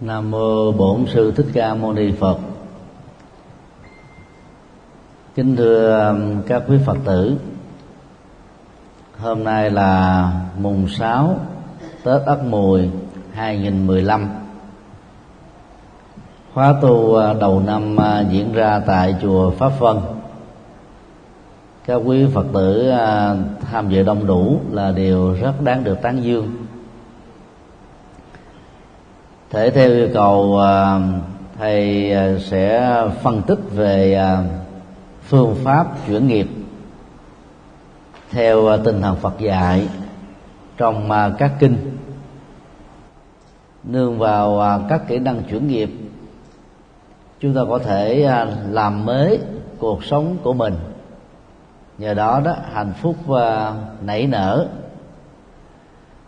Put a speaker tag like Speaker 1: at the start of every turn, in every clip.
Speaker 1: Nam mô Bổn sư Thích Ca Mâu Ni Phật. Kính thưa um, các quý Phật tử. Hôm nay là mùng 6 Tết Ất Mùi 2015. Khóa tu à, đầu năm à, diễn ra tại chùa Pháp Vân. Các quý Phật tử à, tham dự đông đủ là điều rất đáng được tán dương thể theo yêu cầu à, thầy à, sẽ phân tích về à, phương pháp chuyển nghiệp theo tinh thần Phật dạy trong các kinh. Nương vào các kỹ năng chuyển nghiệp, chúng ta có thể làm mới cuộc sống của mình. Nhờ đó đó, hạnh phúc nảy nở.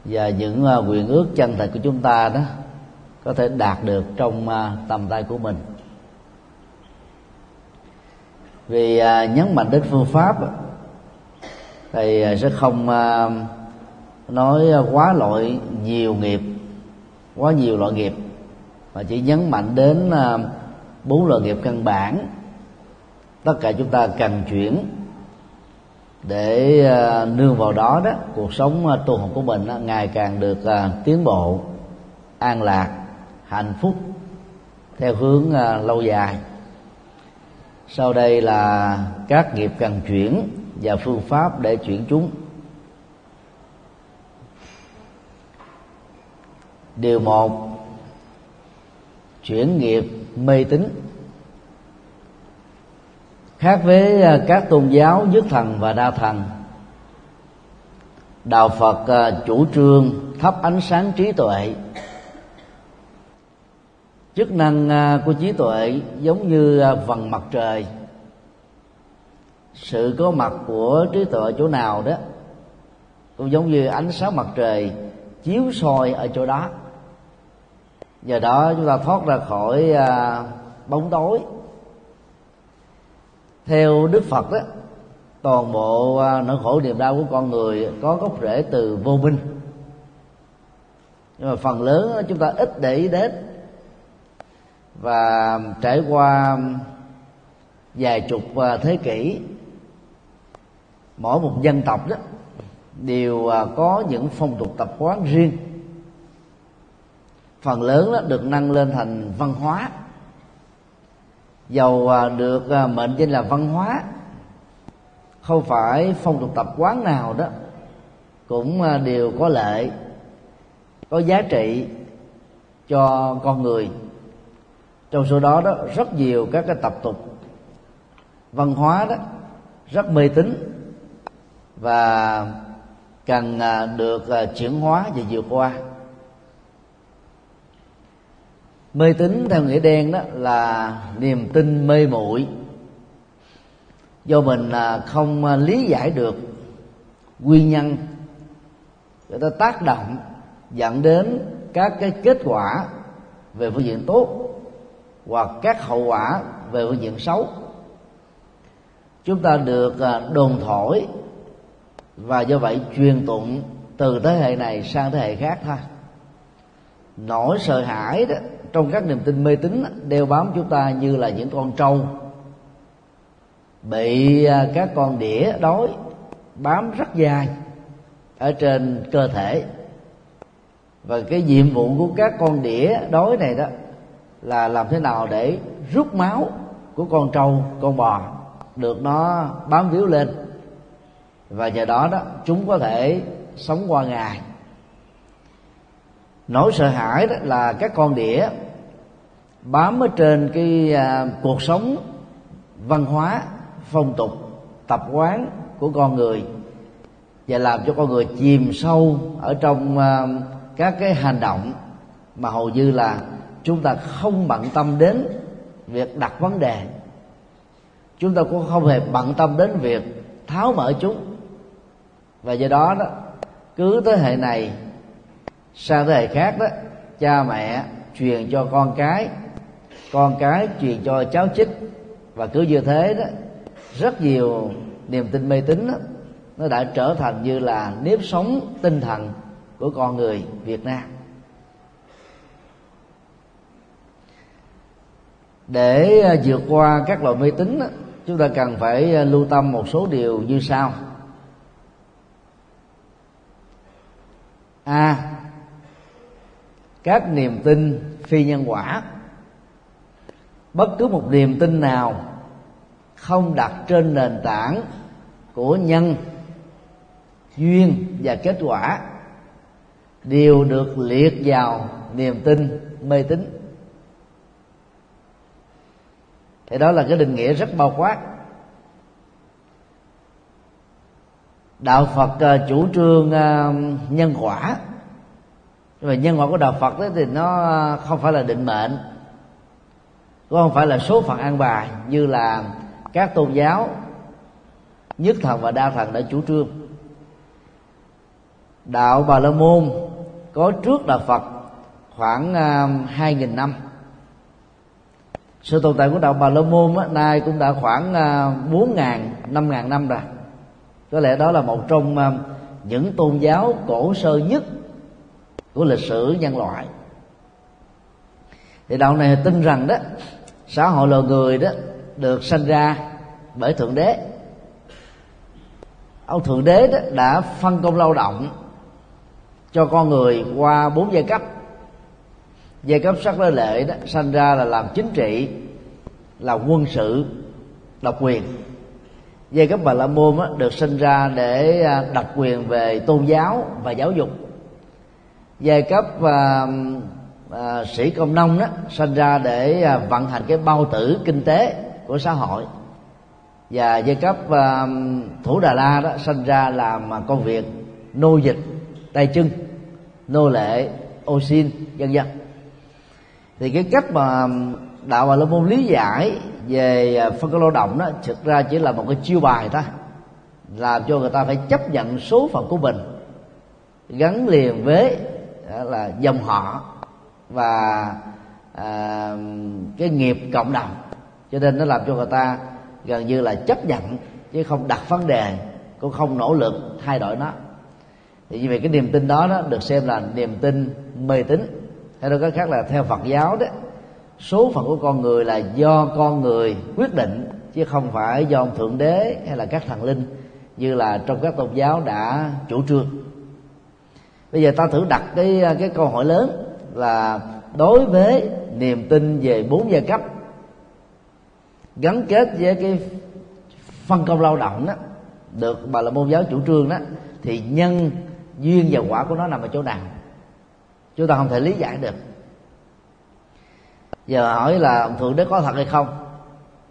Speaker 1: Và những quyền ước chân thật của chúng ta đó có thể đạt được trong à, tầm tay của mình. Vì à, nhấn mạnh đến phương pháp thì à, sẽ không nói quá loại nhiều nghiệp, quá nhiều loại nghiệp, mà chỉ nhấn mạnh đến bốn loại nghiệp căn bản. Tất cả chúng ta cần chuyển để nương vào đó đó, cuộc sống tu học của mình ngày càng được tiến bộ, an lạc hạnh phúc, theo hướng à, lâu dài. Sau đây là các nghiệp cần chuyển và phương pháp để chuyển chúng. Điều một, chuyển nghiệp mê tín. Khác với à, các tôn giáo dứt thần và đa thần, đạo phật à, chủ trương thắp ánh sáng trí tuệ chức năng à, của trí tuệ giống như à, vầng mặt trời. Sự có mặt của trí tuệ chỗ nào đó cũng giống như ánh sáng mặt trời chiếu soi ở chỗ đó. Nhờ đó chúng ta thoát ra khỏi à, bóng tối. Theo đức phật đó toàn bộ à, nỗi khổ niềm đau của con người có gốc rễ từ vô minh. Nhưng mà phần lớn chúng ta ít để ý đến và trải qua vài chục à, thế kỷ, mỗi một dân tộc đó đều à, có những phong tục tập quán riêng. Phần lớn đó được nâng lên thành văn hóa. Dầu à, được mệnh danh là văn hóa. Không phải phong tục tập quán nào đó cũng đều có lợi, có giá trị cho con người trong số đó đó, rất nhiều các cái tập tục văn hóa đó, rất mê tín và cần à, được à, chuyển hóa và vượt qua. Mê tín theo nghĩa đen đó là niềm tin mê muội, do mình à, không lý giải được nguyên nhân, người ta tác động dẫn đến các cái kết quả về phương diện tốt hoặc các hậu quả về phương diện xấu. Chúng ta được à, đồn thổi và do vậy truyền tụng từ thế hệ này sang thế hệ khác thôi. Nỗi sợ hãi đó trong các niềm tin mê tín đeo bám chúng ta như là những con trâu bị à, các con đĩa đói bám rất dài ở trên cơ thể. Và cái nhiệm vụ của các con đĩa đói này đó là làm thế nào để rút máu của con trâu con bò được nó bám víu lên. Và nhờ đó đó chúng có thể sống qua ngày. Nỗi sợ hãi đó là các con đĩa bám ở trên cái à, cuộc sống văn hóa phong tục tập quán của con người và làm cho con người chìm sâu ở trong à, các cái hành động mà hầu như là chúng ta không bận tâm đến việc đặt vấn đề. Chúng ta cũng không hề bận tâm đến việc tháo mở chúng. Và do đó đó cứ thế hệ này sang thế hệ khác đó cha mẹ truyền cho con cái con cái truyền cho cháu chích. Và cứ như thế đó rất nhiều niềm tin mê tín đó, nó đã trở thành như là nếp sống tinh thần của con người Việt Nam. Để ờ, vượt qua các loại mê tín chúng ta cần phải ờ, lưu tâm một số điều như sau. A. Các niềm tin phi nhân quả. Bất cứ một niềm tin nào không đặt trên nền tảng của nhân, duyên và kết quả đều được liệt vào niềm tin mê tín. Thì đó là cái định nghĩa rất bao quát. Đạo phật uh, chủ trương uh, nhân quả. Nhưng mà nhân quả của đạo phật đó thì nó không phải là định mệnh cũng không phải là số phận an bài như là các tôn giáo nhất thần và đa thần đã chủ trương. Đạo bà la môn có trước đạo phật khoảng à, hai nghìn năm sự tồn tại của đạo bà la môn á, nay cũng đã khoảng à, bốn ngàn năm ngàn năm rồi. Có lẽ đó là một trong à, những tôn giáo cổ sơ nhất của lịch sử nhân loại. Thì đạo này tin rằng đó xã hội loài người đó được sinh ra bởi thượng đế. Ông thượng đế đó đã phân công lao động cho con người qua bốn giai cấp giai cấp sắc đế lệ đó sinh ra là làm chính trị là quân sự độc quyền. Giai cấp bà la môn đó, được sinh ra để độc đặc quyền về tôn giáo và giáo dục. Giai cấp à, à, sĩ công nông đó sinh ra để à, vận hành cái bao tử kinh tế của xã hội. Và giai cấp à, thủ đà la đó sinh ra làm à, công việc nô dịch tay chân nô lệ ô xin vân vân thì cái cách mà đạo bà la môn lý giải về à, phân công lao động đó thực ra chỉ là một cái chiêu bài thôi. Làm cho người ta phải chấp nhận số phận của mình gắn liền với à, là dòng họ và à, cái nghiệp cộng đồng. Cho nên nó làm cho người ta gần như là chấp nhận chứ không đặt vấn đề cũng không nỗ lực thay đổi nó. Thì như vậy cái niềm tin đó, đó được xem là niềm tin mê tín hay nói cách khác là theo phật giáo đó, số phận của con người là do con người quyết định, chứ không phải do ông thượng đế hay là các thần linh như là trong các tôn giáo đã chủ trương. Bây giờ ta thử đặt cái cái câu hỏi lớn là đối với niềm tin về bốn giai cấp gắn kết với cái phân công lao động đó, được bà là môn giáo chủ trương đó, thì nhân duyên và quả của nó nằm ở chỗ nào? Chúng ta không thể lý giải được. Giờ hỏi là thượng đế có thật hay không?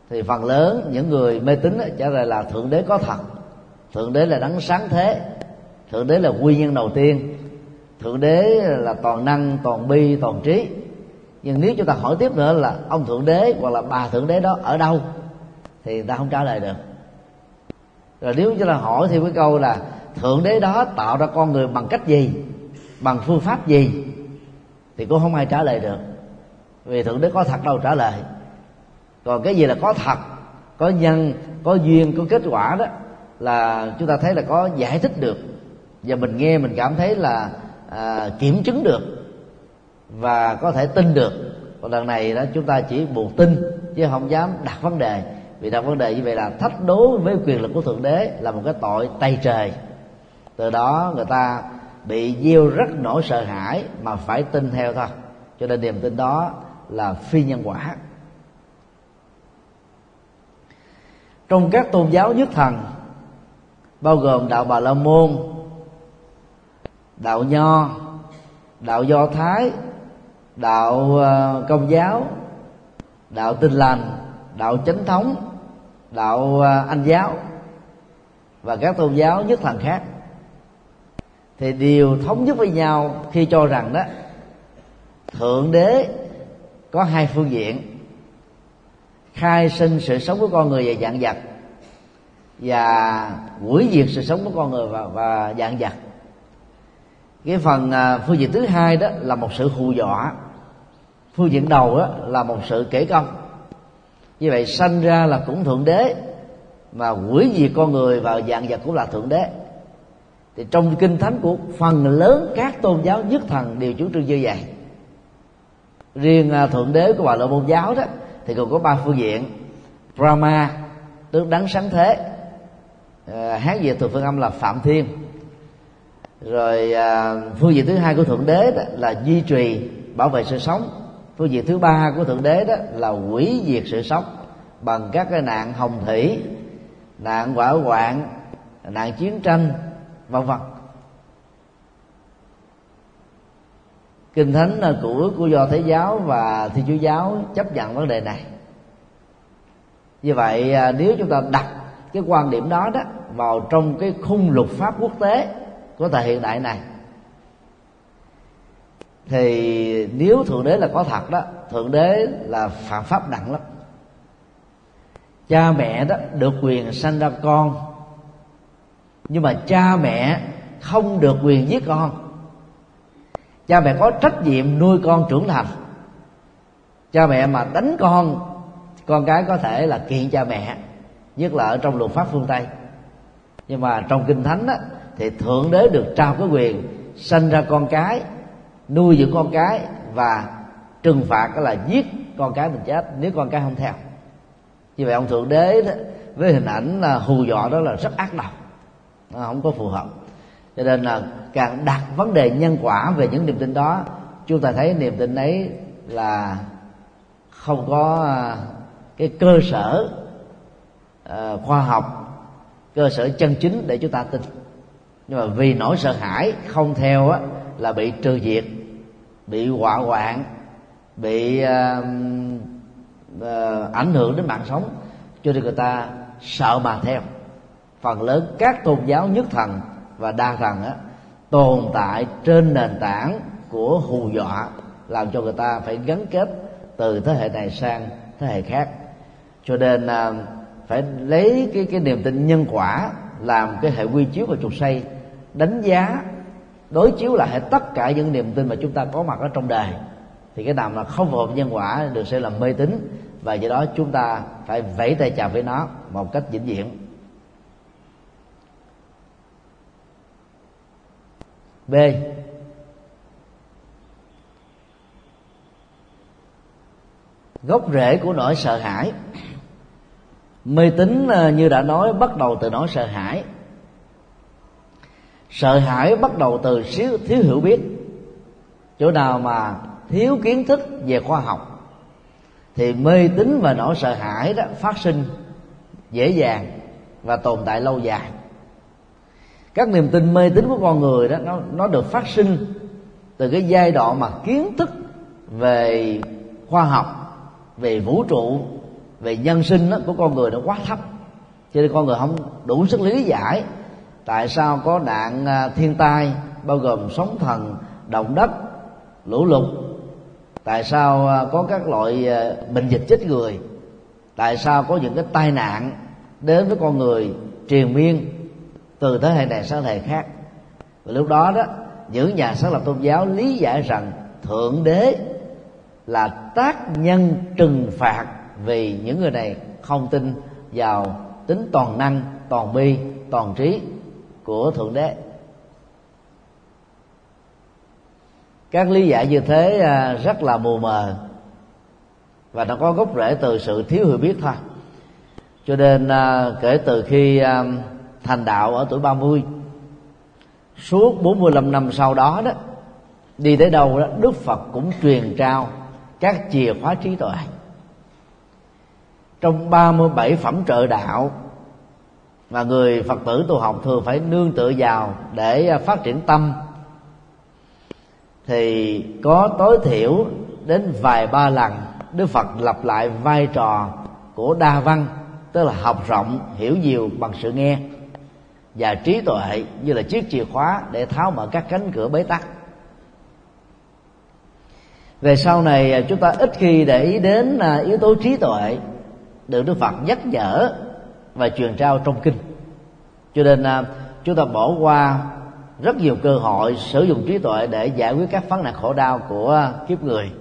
Speaker 1: Thì phần lớn những người mê tín trả lời là thượng đế có thật. Thượng đế là đấng sáng thế. Thượng đế là nguyên nhân đầu tiên. Thượng đế là toàn năng, toàn bi, toàn trí. Nhưng nếu chúng ta hỏi tiếp nữa là ông thượng đế hoặc là bà thượng đế đó ở đâu, thì người ta không trả lời được. Rồi nếu chúng ta hỏi thêm cái câu là thượng đế đó tạo ra con người bằng cách gì? Bằng phương pháp gì? Thì cũng không ai trả lời được. Vì thượng đế có thật đâu trả lời. Còn cái gì là có thật có nhân có duyên có kết quả đó là chúng ta thấy là có giải thích được. Và mình nghe mình cảm thấy là à, kiểm chứng được và có thể tin được. Còn lần này đó chúng ta chỉ buộc tin chứ không dám đặt vấn đề. Vì đặt vấn đề như vậy là thách đố với quyền lực của thượng đế là một cái tội tay trời. Từ đó người ta bị gieo rất nỗi sợ hãi mà phải tin theo thôi. Cho nên niềm tin đó là phi nhân quả. Trong các tôn giáo nhất thần, bao gồm đạo bà la môn, đạo nho, đạo do thái, đạo ờ, công giáo, đạo tinh lành, đạo chánh thống, đạo ờ, anh giáo và các tôn giáo nhất thần khác thì đều thống nhất với nhau khi cho rằng đó thượng đế có hai phương diện khai sinh sự sống của con người và dạng vật và hủy diệt sự sống của con người và, và dạng vật. Cái phần à, phương diện thứ hai đó là một sự hù dọa. Phương diện đầu đó là một sự kể công. Như vậy sanh ra là cũng thượng đế mà hủy diệt con người vào dạng vật cũng là thượng đế thì trong kinh thánh của phần lớn các tôn giáo nhất thần đều chủ trương như vậy. Riêng à, thượng đế của bà lợi môn giáo đó thì còn có ba phương diện. Brahma tướng đấng sáng thế. À, hát về thuộc phương âm là phạm thiên. Rồi à, phương diện thứ hai của thượng đế đó là duy trì bảo vệ sự sống. Phương diện thứ ba của thượng đế đó là hủy diệt sự sống bằng các cái nạn hồng thủy nạn hỏa hoạn nạn chiến tranh vân vân. Kinh thánh của của do thế giáo và thiên chúa giáo chấp nhận vấn đề này. Như vậy à, nếu chúng ta đặt cái quan điểm đó đó vào trong cái khung luật pháp quốc tế của thời hiện đại này, thì nếu thượng đế là có thật đó, thượng đế là phạm pháp nặng lắm. Cha mẹ đó được quyền sanh ra con nhưng mà cha mẹ không được quyền giết con. Cha mẹ có trách nhiệm nuôi con trưởng thành. Cha mẹ mà đánh con con cái có thể là kiện cha mẹ nhất là ở trong luật pháp phương tây. Nhưng mà trong kinh thánh á, thì thượng đế được trao cái quyền sanh ra con cái nuôi dưỡng con cái và trừng phạt đó là giết con cái mình chết nếu con cái không theo. Như vậy ông thượng đế đó, với hình ảnh là hù dọa đó là rất ác độc không có phù hợp. Cho nên là càng đặt vấn đề nhân quả về những niềm tin đó chúng ta thấy niềm tin ấy là không có à, cái cơ sở uh, khoa học cơ sở chân chính để chúng ta tin. Nhưng mà vì nỗi sợ hãi không theo á, là bị trừ diệt bị họa hoạn bị uh, uh, ảnh hưởng đến mạng sống cho nên người ta sợ mà theo phần lớn các tôn giáo nhất thần và đa thần á, tồn tại trên nền tảng của hù dọa làm cho người ta phải gắn kết từ thế hệ này sang thế hệ khác. Cho nên à, phải lấy cái cái niềm tin nhân quả làm cái hệ quy chiếu và trục xây đánh giá đối chiếu lại tất cả những niềm tin mà chúng ta có mặt ở trong đời. Thì cái nào mà không phù hợp nhân quả được sẽ làm mê tín và do đó chúng ta phải vẫy tay chào với nó một cách vĩnh viễn. B. Gốc rễ của nỗi sợ hãi. Mê tín à, như đã nói bắt đầu từ nỗi sợ hãi. Sợ hãi bắt đầu từ thiếu, thiếu hiểu biết. Chỗ nào mà thiếu kiến thức về khoa học thì mê tín và nỗi sợ hãi đó phát sinh dễ dàng và tồn tại lâu dài các niềm tin mê tín của con người đó nó nó được phát sinh từ cái giai đoạn mà kiến thức về khoa học về vũ trụ về nhân sinh đó, của con người nó quá thấp. Cho nên con người không đủ sức lý giải tại sao có nạn à, thiên tai bao gồm sóng thần động đất lũ lụt. Tại sao à, có các loại à, bệnh dịch chết người. Tại sao có những cái tai nạn đến với con người triền miên từ thế hệ này sang thế hệ khác. Và lúc đó đó, những nhà sáng lập tôn giáo lý giải rằng thượng đế là tác nhân trừng phạt vì những người này không tin vào tính toàn năng, toàn bi, toàn trí của thượng đế. Các lý giải như thế à, rất là mù mờ và nó có gốc rễ từ sự thiếu hiểu biết thôi. Cho nên à, kể từ khi à, thành đạo ở tuổi 30 suốt 45 năm sau đó đó, đi tới đâu đó, Đức Phật cũng truyền trao các chìa khóa trí tuệ. Trong 37 phẩm trợ đạo mà người Phật tử tu học thường phải nương tựa vào để phát triển tâm, thì có tối thiểu đến vài ba lần Đức Phật lặp lại vai trò của đa văn, tức là học rộng, hiểu nhiều bằng sự nghe và trí tuệ như là chiếc chìa khóa để tháo mở các cánh cửa bế tắc. Về sau này à, chúng ta ít khi để ý đến à, yếu tố trí tuệ được đức phật nhắc nhở và truyền trao trong kinh. Cho nên à, chúng ta bỏ qua rất nhiều cơ hội sử dụng trí tuệ để giải quyết các vấn nạn khổ đau của kiếp người.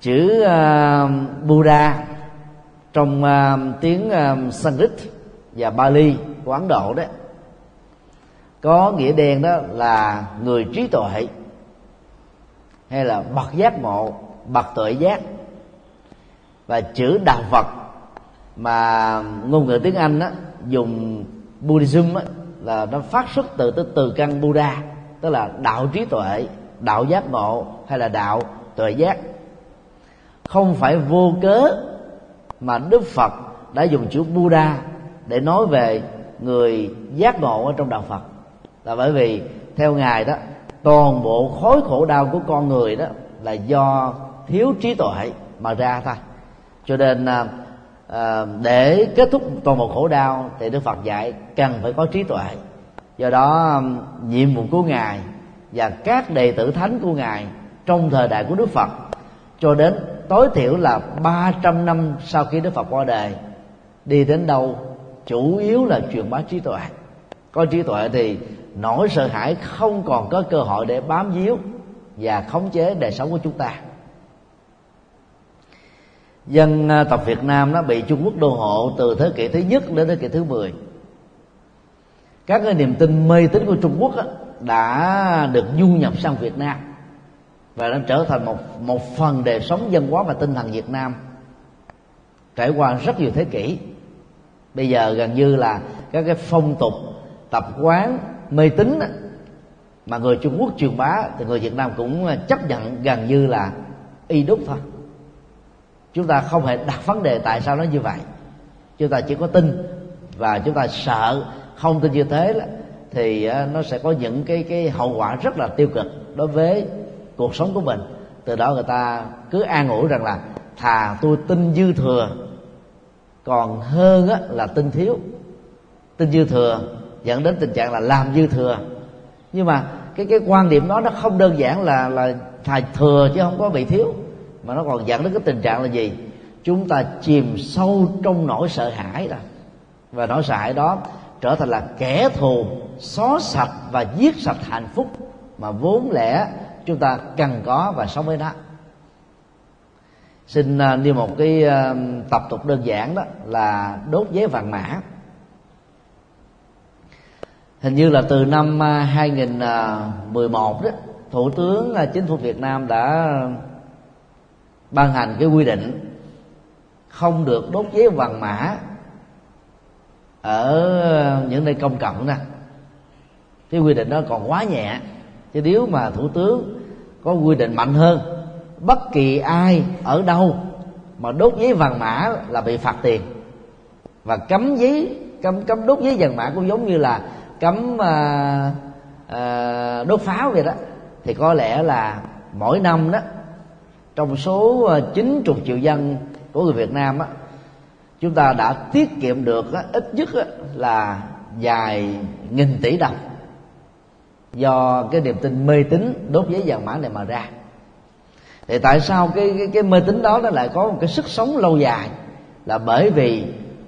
Speaker 1: Chữ uh, Buddha trong uh, tiếng uh, Sanskrit và Bali của Ấn Độ đó có nghĩa đen đó là người trí tuệ hay là bậc giác ngộ bậc tuệ giác. Và chữ đạo phật mà ngôn ngữ tiếng anh đó dùng buddhism á, là nó phát xuất từ từ, từ căn buddha tức là đạo trí tuệ đạo giác ngộ hay là đạo tuệ giác. Không phải vô cớ mà đức phật đã dùng chữ buddha để nói về người giác ngộ ở trong đạo phật. Là bởi vì theo ngài đó toàn bộ khối khổ đau của con người đó là do thiếu trí tuệ mà ra thôi. Cho nên à, à để kết thúc toàn bộ khổ đau thì đức phật dạy cần phải có trí tuệ. Do đó à, nhiệm vụ của ngài và các đệ tử thánh của ngài trong thời đại của đức phật cho đến tối thiểu là 300 năm sau khi Đức Phật qua đời đi đến đâu chủ yếu là truyền bá trí tuệ. Có trí tuệ thì nỗi sợ hãi không còn có cơ hội để bám víu và khống chế đời sống của chúng ta. Dân à, tộc Việt Nam nó bị Trung Quốc đô hộ từ thế kỷ thứ nhất đến thế kỷ thứ 10 các cái niềm tin mê tín của Trung Quốc đã được du nhập sang Việt Nam và nó trở thành một một phần đời sống dân hóa và tinh thần Việt Nam trải qua rất nhiều thế kỷ bây giờ gần như là các cái phong tục, tập quán, mê tín mà người Trung Quốc truyền bá thì người Việt Nam cũng à, chấp nhận gần như là y đúc thôi. Chúng ta không hề đặt vấn đề tại sao nó như vậy. Chúng ta chỉ có tin và chúng ta sợ không tin như thế thì à, nó sẽ có những cái cái hậu quả rất là tiêu cực đối với cuộc sống của mình. Từ đó người ta cứ an ủi rằng là, thà tôi tin dư thừa còn hơn á, là tin thiếu. Tin dư thừa dẫn đến tình trạng là làm dư thừa. Nhưng mà cái cái quan điểm đó nó không đơn giản là là thà thừa chứ không có bị thiếu mà nó còn dẫn đến cái tình trạng là gì? Chúng ta chìm sâu trong nỗi sợ hãi rồi và nỗi sợ hãi đó trở thành là kẻ thù xóa sạch và giết sạch hạnh phúc mà vốn lẽ chúng ta cần có và sống với nó xin à, như một cái à, tập tục đơn giản đó là đốt giấy vàng mã. Hình như là từ năm à, 2011 đó, thủ tướng chính phủ Việt Nam đã ban hành cái quy định không được đốt giấy vàng mã ở những nơi công cộng nè. Cái quy định đó còn quá nhẹ. Chứ nếu mà thủ tướng có quy định mạnh hơn bất kỳ ai ở đâu mà đốt giấy vàng mã là bị phạt tiền. Và cấm giấy cấm cấm đốt giấy vàng mã cũng giống như là cấm à, à, đốt pháo vậy đó. Thì có lẽ là mỗi năm đó trong số à, chín chục triệu dân của người Việt Nam á chúng ta đã tiết kiệm được á, ít nhất á, là vài nghìn tỷ đồng do cái niềm tin mê tín đốt giấy vàng mã này mà ra thì tại sao cái cái, cái mê tín đó nó lại có một cái sức sống lâu dài? Là bởi vì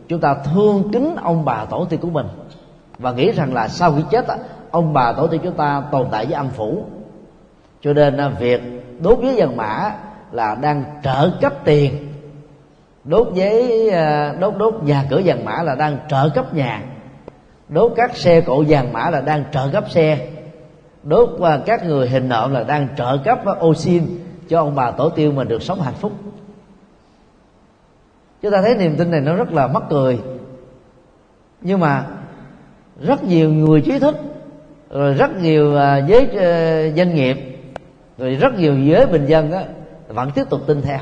Speaker 1: chúng ta thương kính ông bà tổ tiên của mình. Và nghĩ rằng là sau khi chết ông bà tổ tiên chúng ta tồn tại với âm phủ. Cho nên à, việc đốt giấy vàng mã là đang trợ cấp tiền. Đốt giấy à, đốt đốt nhà cửa vàng mã là đang trợ cấp nhà. Đốt các xe cộ vàng mã là đang trợ cấp xe. Đốt à, các người hình nộm là đang trợ cấp oxy cho ông bà tổ tiên mình được sống hạnh phúc. Chúng ta thấy niềm tin này nó rất là mắc cười. Nhưng mà rất nhiều người trí thức, rồi rất nhiều à, giới à, doanh nghiệp, rồi rất nhiều giới bình dân á, vẫn tiếp tục tin theo.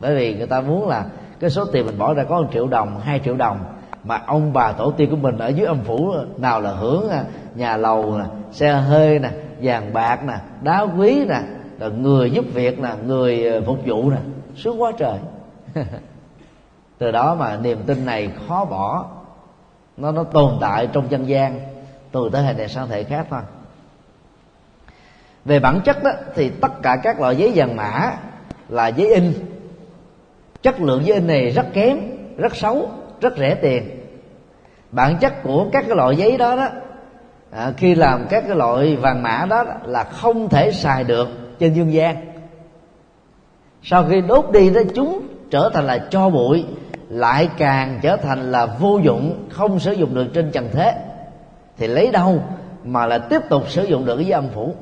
Speaker 1: Bởi vì người ta muốn là cái số tiền mình bỏ ra có 1 triệu đồng, hai triệu đồng, mà ông bà tổ tiên của mình ở dưới âm phủ nào là hưởng à, nhà lầu nè, xe hơi nè, vàng bạc nè, đá quý nè là người giúp việc nè người ờ, phục vụ nè. Sướng quá trời. Từ đó mà niềm tin này khó bỏ. Nó nó tồn tại trong dân gian từ thế hệ này sang thế hệ khác thôi. Về bản chất đó thì tất cả các loại giấy vàng mã là giấy in. Chất lượng giấy in này rất kém rất xấu rất rẻ tiền. Bản chất của các cái loại giấy đó đó à, khi làm các cái loại vàng mã đó là không thể xài được trên dương gian. Sau khi đốt đi đó, chúng trở thành là cho bụi, lại càng trở thành là vô dụng, không sử dụng được trên trần thế. Thì lấy đâu mà lại tiếp tục sử dụng được cái âm phủ?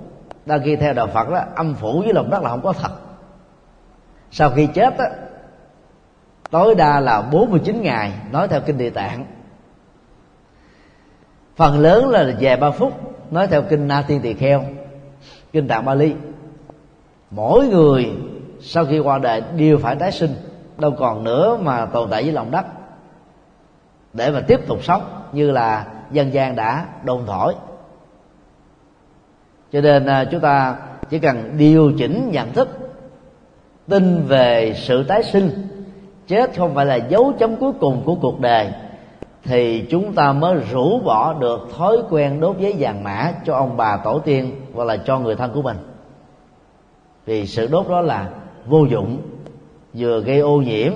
Speaker 1: Đa khi theo đạo phật đó, âm phủ với lòng đất là không có thật. Sau khi chết đó, tối đa là 49 ngày, nói theo kinh địa tạng. Phần lớn là về ba phút, nói theo kinh na tiên tỳ kheo, kinh tạng bali mỗi người sau khi qua đời đều phải tái sinh, đâu còn nữa mà tồn tại với lòng đất. Để mà tiếp tục sống như là dân gian đã đồn thổi. Cho nên à, chúng ta chỉ cần điều chỉnh nhận thức, tin về sự tái sinh, chết không phải là dấu chấm cuối cùng của cuộc đời, thì chúng ta mới rũ bỏ được thói quen đốt giấy vàng mã cho ông bà tổ tiên hoặc là cho người thân của mình vì sự đốt đó là vô dụng, vừa gây ô nhiễm,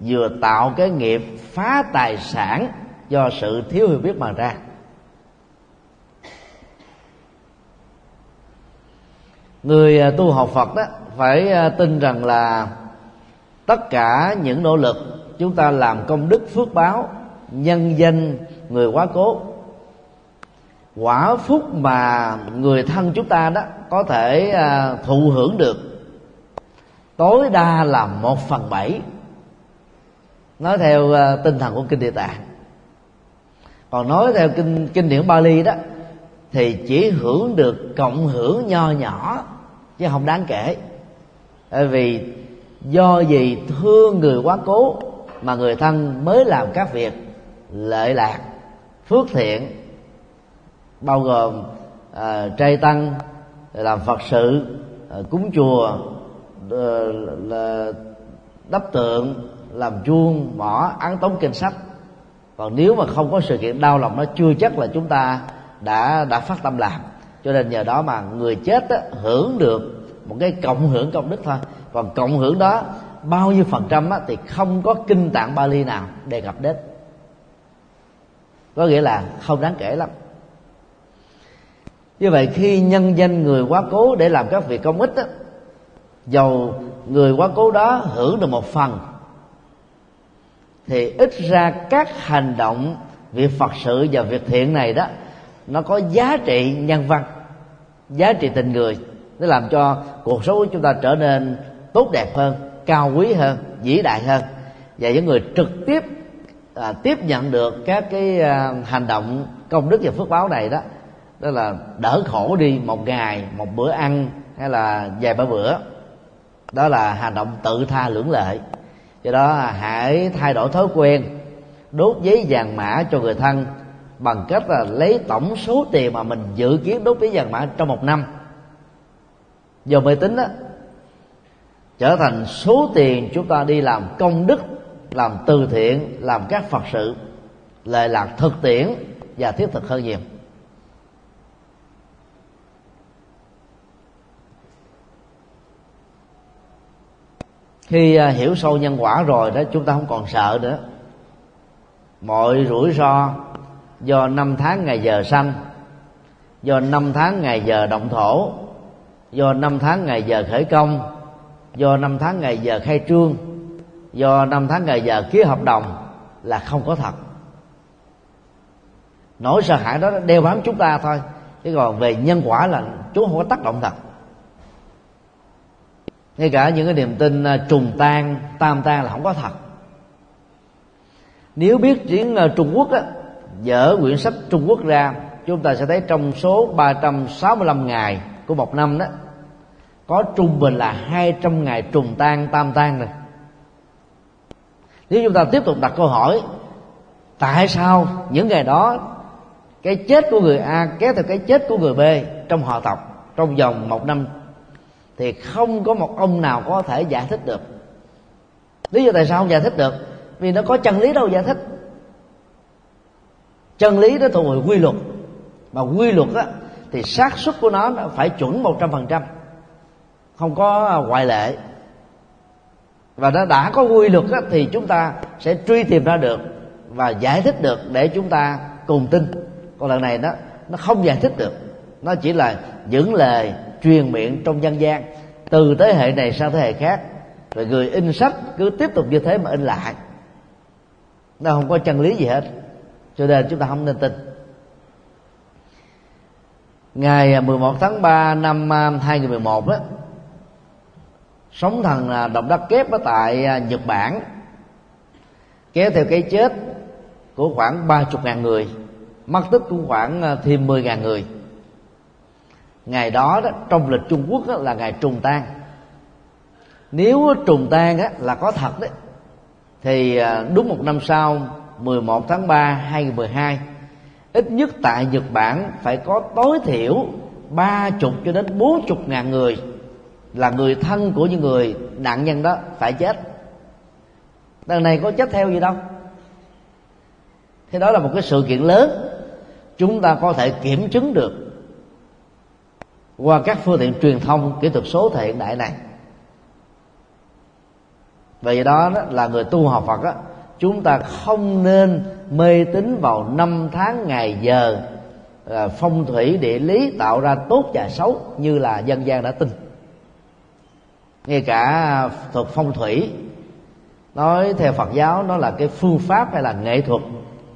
Speaker 1: vừa tạo cái nghiệp phá tài sản do sự thiếu hiểu biết mà ra. Người à, tu học phật đó phải à, tin rằng là tất cả những nỗ lực chúng ta làm công đức phước báo, nhân danh người quá cố quả phúc mà người thân chúng ta đó có thể à, thụ hưởng được. Tối đa là một phần bảy. Nói theo à, tinh thần của kinh địa tạng. Còn nói theo kinh kinh điển Bali đó thì chỉ hưởng được cộng hưởng nho nhỏ chứ không đáng kể. Bởi vì do gì thương người quá cố mà người thân mới làm các việc lợi lạc phước thiện bao gồm à, trai tăng làm phật sự à, cúng chùa à, là đắp tượng làm chuông mỏ án tống kinh sách. Còn nếu mà không có sự kiện đau lòng nó chưa chắc là chúng ta đã đã phát tâm làm. Cho nên nhờ đó mà người chết á, hưởng được một cái cộng hưởng công đức thôi. Còn cộng hưởng đó bao nhiêu phần trăm á, thì không có kinh tạng Bali nào đề cập đến. Có nghĩa là không đáng kể lắm như vậy khi nhân danh người quá cố để làm các việc công ích đó, dầu người quá cố đó hưởng được một phần thì ít ra các hành động việc phật sự và việc thiện này đó nó có giá trị nhân văn giá trị tình người nó làm cho cuộc sống của chúng ta trở nên tốt đẹp hơn cao quý hơn vĩ đại hơn. Và những người trực tiếp à, tiếp nhận được các cái à, hành động công đức và phước báo này đó đó là đỡ khổ đi một ngày, một bữa ăn, hay là vài ba bữa. Đó là hành động tự tha lưỡng lợi do đó hãy thay đổi thói quen, đốt giấy vàng mã cho người thân bằng cách là lấy tổng số tiền mà mình dự kiến đốt giấy vàng mã trong một năm. Do mê tính đó trở thành số tiền chúng ta đi làm công đức, làm từ thiện, làm các phật sự, lệ lạc thực tiễn và thiết thực hơn nhiều. Khi à, hiểu sâu nhân quả rồi đó, chúng ta không còn sợ nữa. Mọi rủi ro do năm tháng ngày giờ sanh, do năm tháng ngày giờ động thổ, do năm tháng ngày giờ khởi công, do năm tháng ngày giờ khai trương, do năm tháng ngày giờ ký hợp đồng là không có thật. Nỗi sợ hãi đó đeo bám chúng ta thôi. Chứ còn về nhân quả là chúng không có tác động thật ngay cả những cái niềm tin à, trùng tan, tam tan là không có thật. Nếu biết tiếng à, Trung Quốc á, dở quyển sách Trung Quốc ra, chúng ta sẽ thấy trong số 365 ngày của một năm đó, có trung bình là 200 ngày trùng tan, tam tan rồi. Nếu chúng ta tiếp tục đặt câu hỏi, tại sao những ngày đó cái chết của người A kéo theo cái chết của người B trong họ tộc trong vòng một năm thì không có một ông nào có thể giải thích được. Lý do tại sao không giải thích được? Vì nó có chân lý đâu giải thích. Chân lý nó thuộc về quy luật. Mà quy luật á thì xác suất của nó phải chuẩn một trăm phần trăm. Không có à, ngoại lệ. Và nó đã có quy luật á, thì chúng ta sẽ truy tìm ra được và giải thích được để chúng ta cùng tin. Còn lần này đó nó không giải thích được. Nó chỉ là những lời truyền miệng trong dân gian. Từ thế hệ này sang thế hệ khác, rồi người in sách cứ tiếp tục như thế mà in lại. Nó không có chân lý gì hết, cho nên chúng ta không nên tin. Ngày 11 tháng 3 năm à, 2011 đó, sóng thần à, động đất kép ở tại à, Nhật Bản, kéo theo cái chết của khoảng ba chục ngàn người, mất tích cũng khoảng thêm mười ngàn người ngày đó, đó trong lịch Trung Quốc đó, là ngày trùng tang. nếu trùng tang á, là có thật đấy. Thì à, đúng một năm sau 11 tháng 3 2012 ít nhất tại Nhật Bản phải có tối thiểu ba chục cho đến bốn chục ngàn người là người thân của những người nạn nhân đó phải chết. Đằng này có chết theo gì đâu. Thế đó là một cái sự kiện lớn. Chúng ta có thể kiểm chứng được qua các phương tiện truyền thông kỹ thuật số thời hiện đại này. Vì đó, đó là người tu học Phật đó, chúng ta không nên mê tín vào năm tháng ngày giờ à, phong thủy địa lý tạo ra tốt và xấu như là dân gian đã tin. Ngay cả thuật phong thủy nói theo phật giáo nó là cái phương pháp hay là nghệ thuật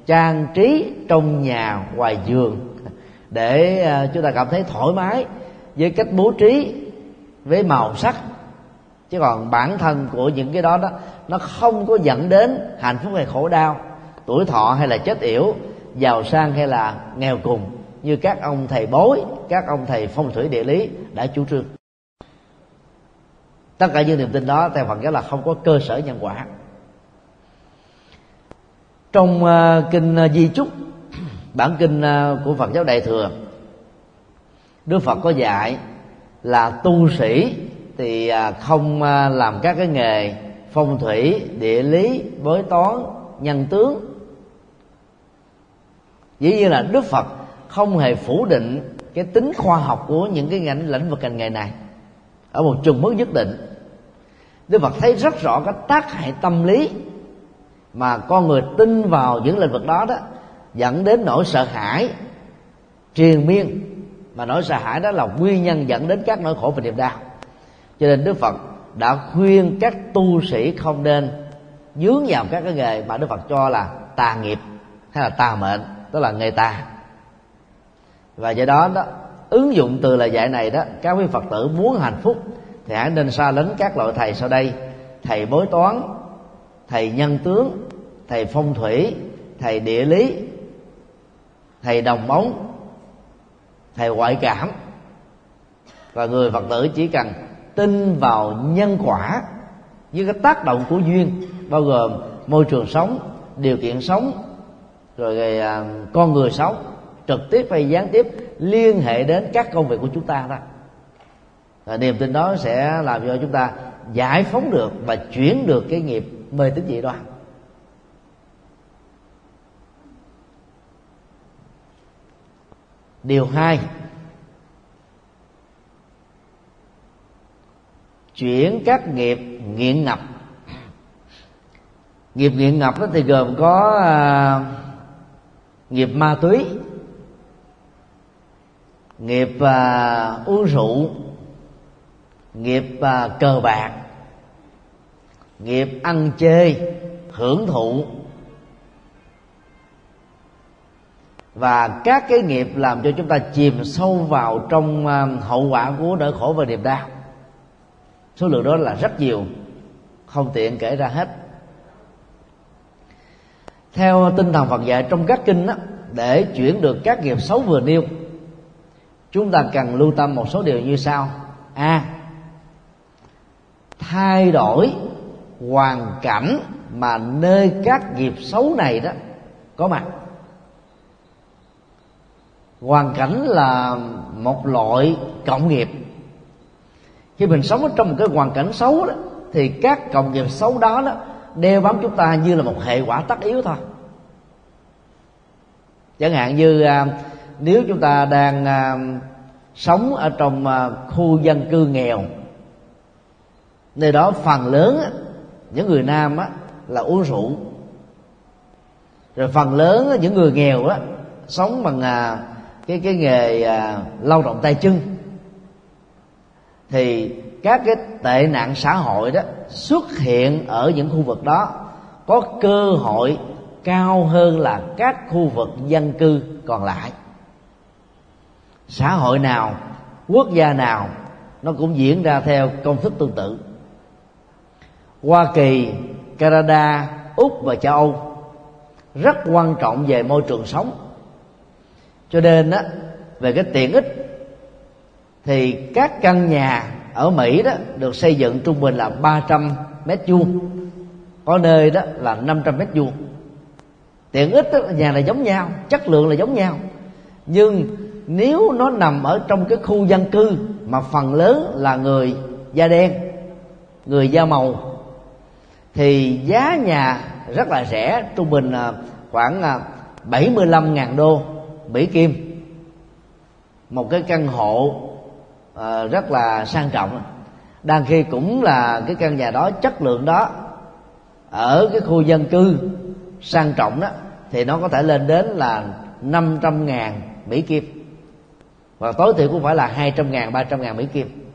Speaker 1: trang trí trong nhà ngoài giường để à, chúng ta cảm thấy thoải mái với cách bố trí với màu sắc. Chứ còn bản thân của những cái đó đó nó không có dẫn đến hạnh phúc hay khổ đau tuổi thọ hay là chết yểu giàu sang hay là nghèo cùng như các ông thầy bói các ông thầy phong thủy địa lý đã chủ trương. Tất cả những niềm tin đó theo phật giáo là không có cơ sở nhân quả. Trong uh, kinh uh, di chúc bản kinh uh, của phật giáo đại thừa đức phật có dạy là tu sĩ thì à, không à, làm các cái nghề phong thủy, địa lý, bói toán, nhân tướng. Dĩ nhiên là đức phật không hề phủ định cái tính khoa học của những cái ngành, lĩnh vực ngành nghề này. Ở một chừng mức nhất định. Đức phật thấy rất rõ cái tác hại tâm lý mà con người tin vào những lĩnh vực đó đó, dẫn đến nỗi sợ hãi, triền miên mà nỗi sợ hãi đó là nguyên nhân dẫn đến các nỗi khổ và niềm đau. Cho nên đức phật đã khuyên các tu sĩ không nên dướng vào các cái nghề mà đức phật cho là tà nghiệp hay là tà mệnh, tức là nghề tà. Và do đó đó, ứng dụng từ lời dạy này đó, các quý phật tử muốn hạnh phúc thì hãy nên xa lánh các loại thầy sau đây. Thầy bói toán, thầy nhân tướng, thầy phong thủy, thầy địa lý, thầy đồng bóng thầy ngoại cảm. Và người phật tử chỉ cần tin vào nhân quả với cái tác động của duyên bao gồm môi trường sống điều kiện sống rồi à, con người sống trực tiếp hay gián tiếp liên hệ đến các công việc của chúng ta đó và niềm tin đó sẽ làm cho chúng ta giải phóng được và chuyển được cái nghiệp mê tín dị đoan. Điều hai. Chuyển các nghiệp nghiện ngập. Nghiệp nghiện ngập đó thì gồm có à, nghiệp ma túy nghiệp à, uống rượu nghiệp à, cờ bạc nghiệp ăn chơi hưởng thụ và các cái nghiệp làm cho chúng ta chìm sâu vào trong à, hậu quả của nỗi khổ và niềm đau. Số lượng đó là rất nhiều không tiện kể ra hết. Theo tinh thần Phật dạy trong các kinh đó, để chuyển được các nghiệp xấu vừa nêu chúng ta cần lưu tâm một số điều như sau. A. Thay đổi hoàn cảnh mà nơi các nghiệp xấu này đó có mặt hoàn cảnh là một loại cộng nghiệp. Khi mình sống ở trong một cái hoàn cảnh xấu đó thì các cộng nghiệp xấu đó đó đeo bám chúng ta như là một hệ quả tất yếu thôi. Chẳng hạn như à, nếu chúng ta đang à, sống ở trong à, khu dân cư nghèo nơi đó phần lớn những người nam là uống rượu. Rồi phần lớn những người nghèo á, sống bằng cái cái nghề à, lao động tay chân. Thì các cái tệ nạn xã hội đó xuất hiện ở những khu vực đó có cơ hội cao hơn là các khu vực dân cư còn lại. Xã hội nào quốc gia nào nó cũng diễn ra theo công thức tương tự. Hoa kỳ canada úc và châu âu rất quan trọng về môi trường sống cho nên đó về cái tiện ích thì các căn nhà ở Mỹ đó được xây dựng trung bình là 300 mét vuông có nơi đó là 500 mét vuông. Tiện ích đó, nhà này giống nhau chất lượng là giống nhau. Nhưng nếu nó nằm ở trong cái khu dân cư mà phần lớn là người da đen người da màu thì giá nhà rất là rẻ trung bình khoảng à, 75.000 đô. Mỹ Kim. Một cái căn hộ uh, rất là sang trọng. Đang khi cũng là cái căn nhà đó chất lượng đó ở cái khu dân cư sang trọng đó thì nó có thể lên đến là 500 ngàn Mỹ Kim. Và tối thiểu cũng phải là 200 ngàn 300 ngàn Mỹ Kim.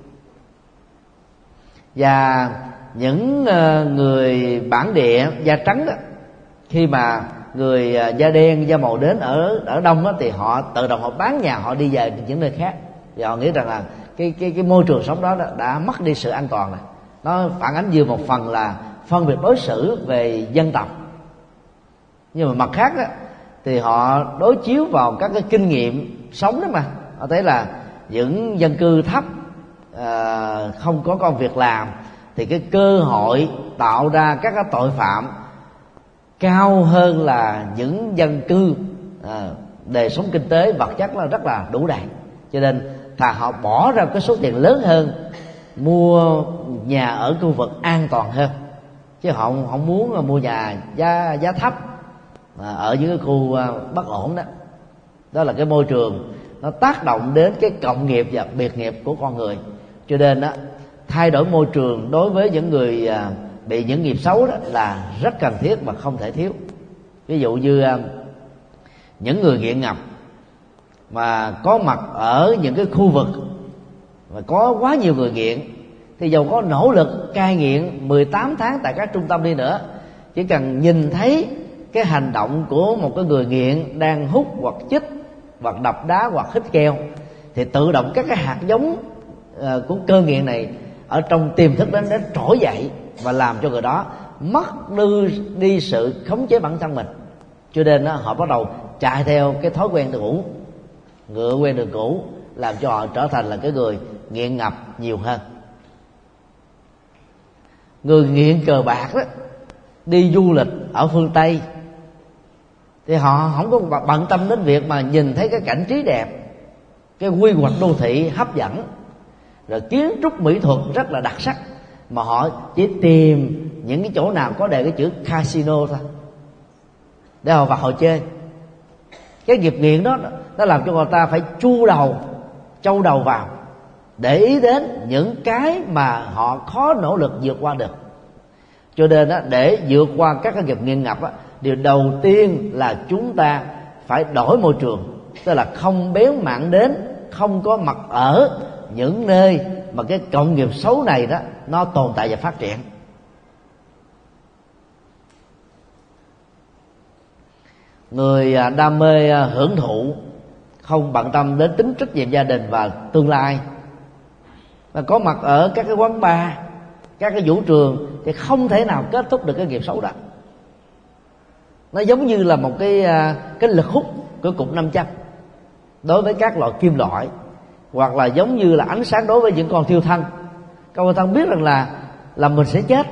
Speaker 1: Và những ờ, người bản địa da trắng đó khi mà người à, da đen da màu đến ở ở đông đó, thì họ tự động họ bán nhà họ đi về những nơi khác. Và họ nghĩ rằng là cái cái cái môi trường sống đó đã đã mất đi sự an toàn này nó phản ánh vừa một phần là phân biệt đối xử về dân tộc. Nhưng mà mặt khác đó, thì họ đối chiếu vào các cái kinh nghiệm sống đó mà. Họ thấy là những dân cư thấp à, không có công việc làm thì cái cơ hội tạo ra các cái tội phạm cao hơn là những dân cư. À, đời sống kinh tế vật chất là rất là đủ đầy. Cho nên thà họ bỏ ra cái số tiền lớn hơn mua nhà ở khu vực an toàn hơn. Chứ họ không, muốn muốn mua nhà giá giá thấp à, ở những cái khu à, bất ổn đó. Đó là cái môi trường nó tác động đến cái cộng nghiệp và biệt nghiệp của con người. Cho nên đó thay đổi môi trường đối với những người à, bị những nghiệp xấu đó là rất cần thiết và không thể thiếu. Ví dụ như um, những người nghiện ngập mà có mặt ở những cái khu vực mà có quá nhiều người nghiện, thì dầu có nỗ lực cai nghiện 18 tháng tại các trung tâm đi nữa, chỉ cần nhìn thấy cái hành động của một cái người nghiện đang hút hoặc chích hoặc đập đá hoặc hít keo, thì tự động các cái hạt giống ờ, của cơ nghiện này ở trong tiềm thức đến đến trỗi dậy và làm cho người đó mất đi, đi sự khống chế bản thân mình. Cho nên đó, họ bắt đầu chạy theo cái thói quen từ cũ. Ngựa quen đường cũ làm cho họ trở thành là cái người nghiện ngập nhiều hơn. Người nghiện cờ bạc đó đi du lịch ở phương tây thì họ không có bận tâm đến việc mà nhìn thấy cái cảnh trí đẹp cái quy hoạch đô thị hấp dẫn. Rồi kiến trúc mỹ thuật rất là đặc sắc mà họ chỉ tìm những cái chỗ nào có đề cái chữ casino thôi. Để họ vào họ chơi. Cái nghiệp nghiện đó nó làm cho người ta phải chu đầu châu đầu vào để ý đến những cái mà họ khó nỗ lực vượt qua được. Cho nên đó, để vượt qua các cái nghiệp nghiện ngập đó, điều đầu tiên là chúng ta phải đổi môi trường. Tức là không bén mạng đến không có mặt ở những nơi mà cái cộng nghiệp xấu này đó, nó tồn tại và phát triển. Người à, đam mê à, hưởng thụ, không bận tâm đến tính trách nhiệm gia đình và tương lai. Và có mặt ở các cái quán bar, các cái vũ trường thì không thể nào kết thúc được cái nghiệp xấu đó. Nó giống như là một cái à, cái lực hút của cục nam châm đối với các loại kim loại hoặc là giống như là ánh sáng đối với những con thiêu thân. Con thân biết rằng là là mình sẽ chết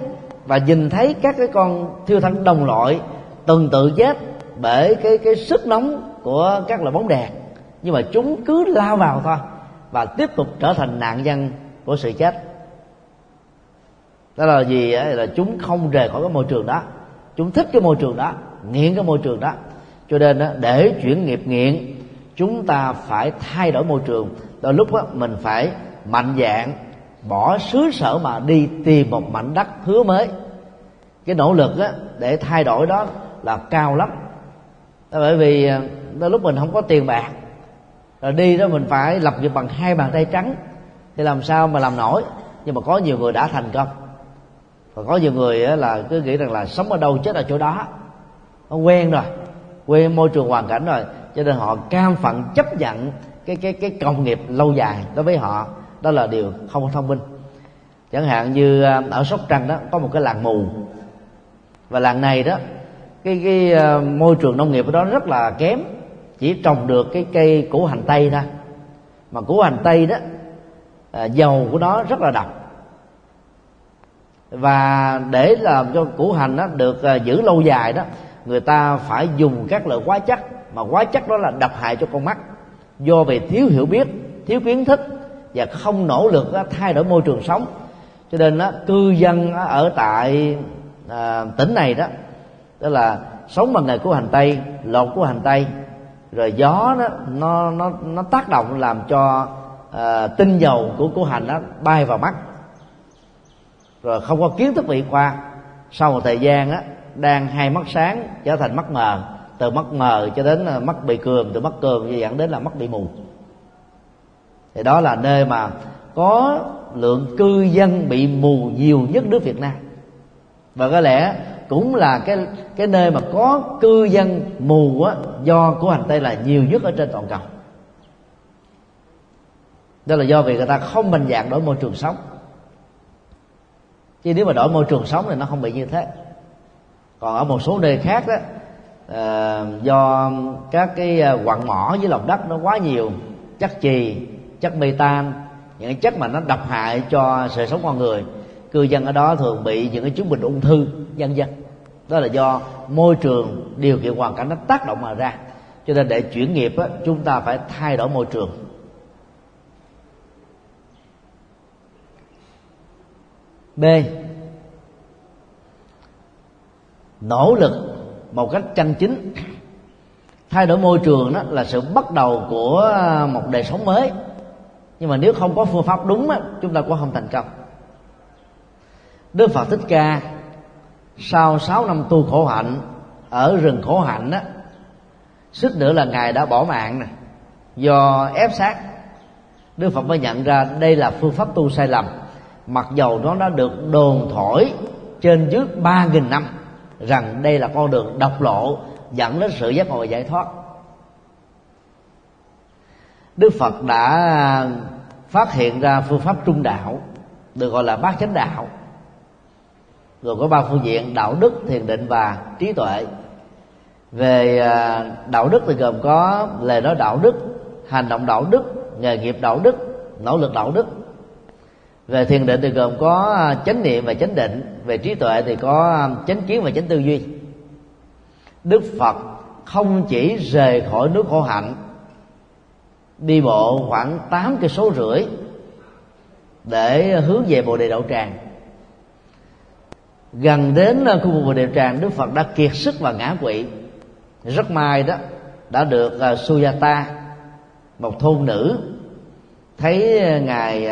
Speaker 1: và nhìn thấy các cái con thiêu thân đồng loại từng tự chết bởi cái cái sức nóng của các loại bóng đèn. Nhưng mà chúng cứ lao vào thôi và tiếp tục trở thành nạn nhân của sự chết. Đó là gì là chúng không rời khỏi cái môi trường đó. Chúng thích cái môi trường đó, nghiện cái môi trường đó. Cho nên để chuyển nghiệp nghiện, chúng ta phải thay đổi môi trường đôi lúc đó, mình phải mạnh dạng bỏ xứ sở mà đi tìm một mảnh đất hứa mới. Cái nỗ lực đó, để thay đổi đó là cao lắm. Bởi vì à, đôi lúc mình không có tiền bạc rồi đi đó mình phải lập nghiệp bằng hai bàn tay trắng thì làm sao mà làm nổi? Nhưng mà có nhiều người đã thành công. Và có nhiều người là cứ nghĩ rằng là sống ở đâu chết ở chỗ đó. Nó quen rồi quen môi trường hoàn cảnh rồi cho nên họ cam phận chấp nhận cái cái cái công nghiệp lâu dài đối với họ đó là điều không thông minh. Chẳng hạn như à, ở sóc trăng đó có một cái làng mù. Và làng này đó cái cái à, môi trường nông nghiệp ở đó rất là kém. Chỉ trồng được cái cây củ hành tây thôi. Mà củ hành tây đó à, dầu của nó rất là độc và để làm cho củ hành đó được à, giữ lâu dài đó người ta phải dùng các loại hóa chất. Mà hóa chất đó là độc hại cho con mắt do về thiếu hiểu biết thiếu kiến thức và không nỗ lực thay đổi môi trường sống. Cho nên đó, cư dân ở tại à, tỉnh này đó đó là sống bằng nghề của hành tây lột của hành tây. Rồi gió đó nó nó nó tác động làm cho à, tinh dầu của của hành đó bay vào mắt. Rồi không có kiến thức vị khoa. Sau một thời gian đó, đang hai mắt sáng trở thành mắt mờ từ mắt mờ cho đến ờ, mắt bị cường từ mắt cường dẫn đến là mắt bị mù. Thì đó là nơi mà có lượng cư dân bị mù nhiều nhất nước Việt Nam. Và có lẽ cũng là cái cái nơi mà có cư dân mù á, do của hành tây là nhiều nhất ở trên toàn cầu. Đó là do vì người ta không mạnh dạng đổi môi trường sống. Chứ nếu mà đổi môi trường sống thì nó không bị như thế. Còn ở một số nơi khác đó Ờ, do các cái ờ, quặng mỏ với lòng đất nó quá nhiều chất chì chất mê tan những chất mà nó độc hại cho sự sống con người cư dân ở đó thường bị những cái chứng bệnh ung thư vân vân. Đó là do môi trường điều kiện hoàn cảnh nó tác động mà ra. Cho nên để chuyển nghiệp á, chúng ta phải thay đổi môi trường. B. Nỗ lực một cách chân chính. Thay đổi môi trường đó là sự bắt đầu của à, một đời sống mới. Nhưng mà nếu không có phương pháp đúng á, chúng ta cũng không thành công. Đức phật thích ca sau 6 năm tu khổ hạnh ở rừng khổ hạnh á suýt nữa là ngài đã bỏ mạng nè do ép sát đức phật mới nhận ra đây là phương pháp tu sai lầm mặc dầu nó đã được đồn thổi trên dưới ba nghìn năm rằng đây là con đường độc lộ, dẫn đến sự giác ngộ giải thoát. Đức phật đã phát hiện ra phương pháp trung đạo, được gọi là bát chánh đạo. Rồi có ba phương diện, đạo đức, thiền định và trí tuệ. Về à, đạo đức thì gồm có lời nói đạo đức, hành động đạo đức, nghề nghiệp đạo đức, nỗ lực đạo đức về thiền định thì gồm có à, chánh niệm và chánh định. Về trí tuệ thì có à, chánh kiến và chánh tư duy. Đức phật không chỉ rời khỏi nước khổ hạnh đi bộ khoảng tám cây số rưỡi để hướng về bồ đề đậu tràng. Gần đến à, khu vực bồ đề tràng đức phật đã kiệt sức và ngã quỵ. Rất may đó đã được uh, suyata một thôn nữ thấy ngài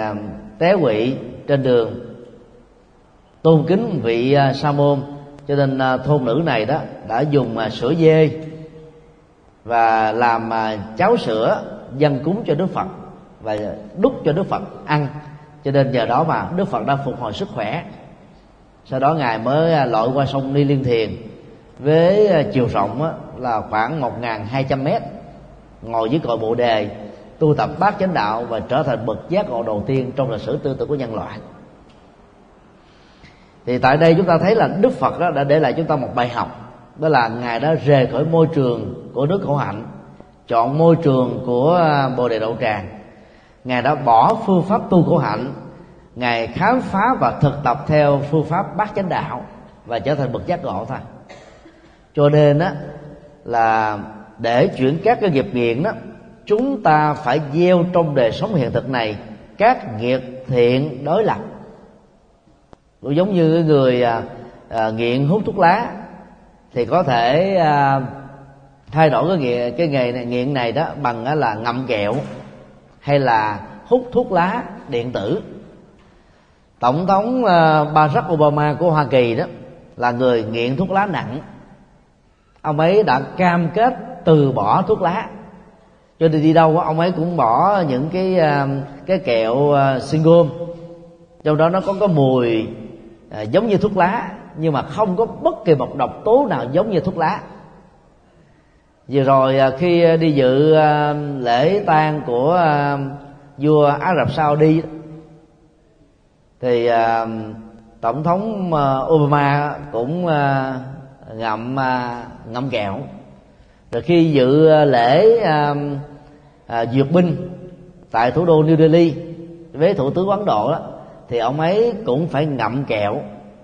Speaker 1: té quỵ trên đường. Tôn kính vị à, sa môn, cho nên à, thôn nữ này đó đã dùng à, sữa dê và làm cháo sữa dân cúng cho đức phật và đúc cho đức phật ăn. Cho nên nhờ đó mà đức phật đã phục hồi sức khỏe. Sau đó ngài mới lội qua sông ni liên thiền với chiều rộng là khoảng một hai trăm mét, ngồi dưới cội bộ đề tu tập bát chánh đạo và trở thành bậc giác ngộ đầu tiên trong lịch sử tư tưởng của nhân loại. Thì tại đây chúng ta thấy là đức phật đó đã để lại chúng ta một bài học, đó là ngài đã rời khỏi môi trường của nước khổ hạnh, chọn môi trường của à, bồ đề đậu tràng. Ngài đã bỏ phương pháp tu khổ hạnh, ngài khám phá và thực tập theo phương pháp bát chánh đạo và trở thành bậc giác ngộ thôi. Cho nên á, là để chuyển các cái nghiệp nghiện đó chúng ta phải gieo trong đời sống hiện thực này các nghiệp thiện đối lập. Cũng giống như người à, à, nghiện hút thuốc lá thì có thể à, thay đổi cái nghề cái nghề này, nghiện này đó bằng là ngậm kẹo hay là hút thuốc lá điện tử. Tổng thống à, Barack Obama của Hoa Kỳ đó là người nghiện thuốc lá nặng. Ông ấy đã cam kết từ bỏ thuốc lá cho nên đi đâu, ông ấy cũng bỏ những cái ờ, cái kẹo ờ, xuyên gôm. Trong đó nó có cái mùi ờ, giống như thuốc lá, nhưng mà không có bất kỳ một độc tố nào giống như thuốc lá. Vừa rồi khi đi dự lễ tang của vua Ả Rập Saudi thì tổng thống Obama cũng ngậm ngậm kẹo. Rồi khi dự lễ à, duyệt binh tại thủ đô New Delhi với thủ tướng Ấn Độ đó thì ông ấy cũng phải ngậm kẹo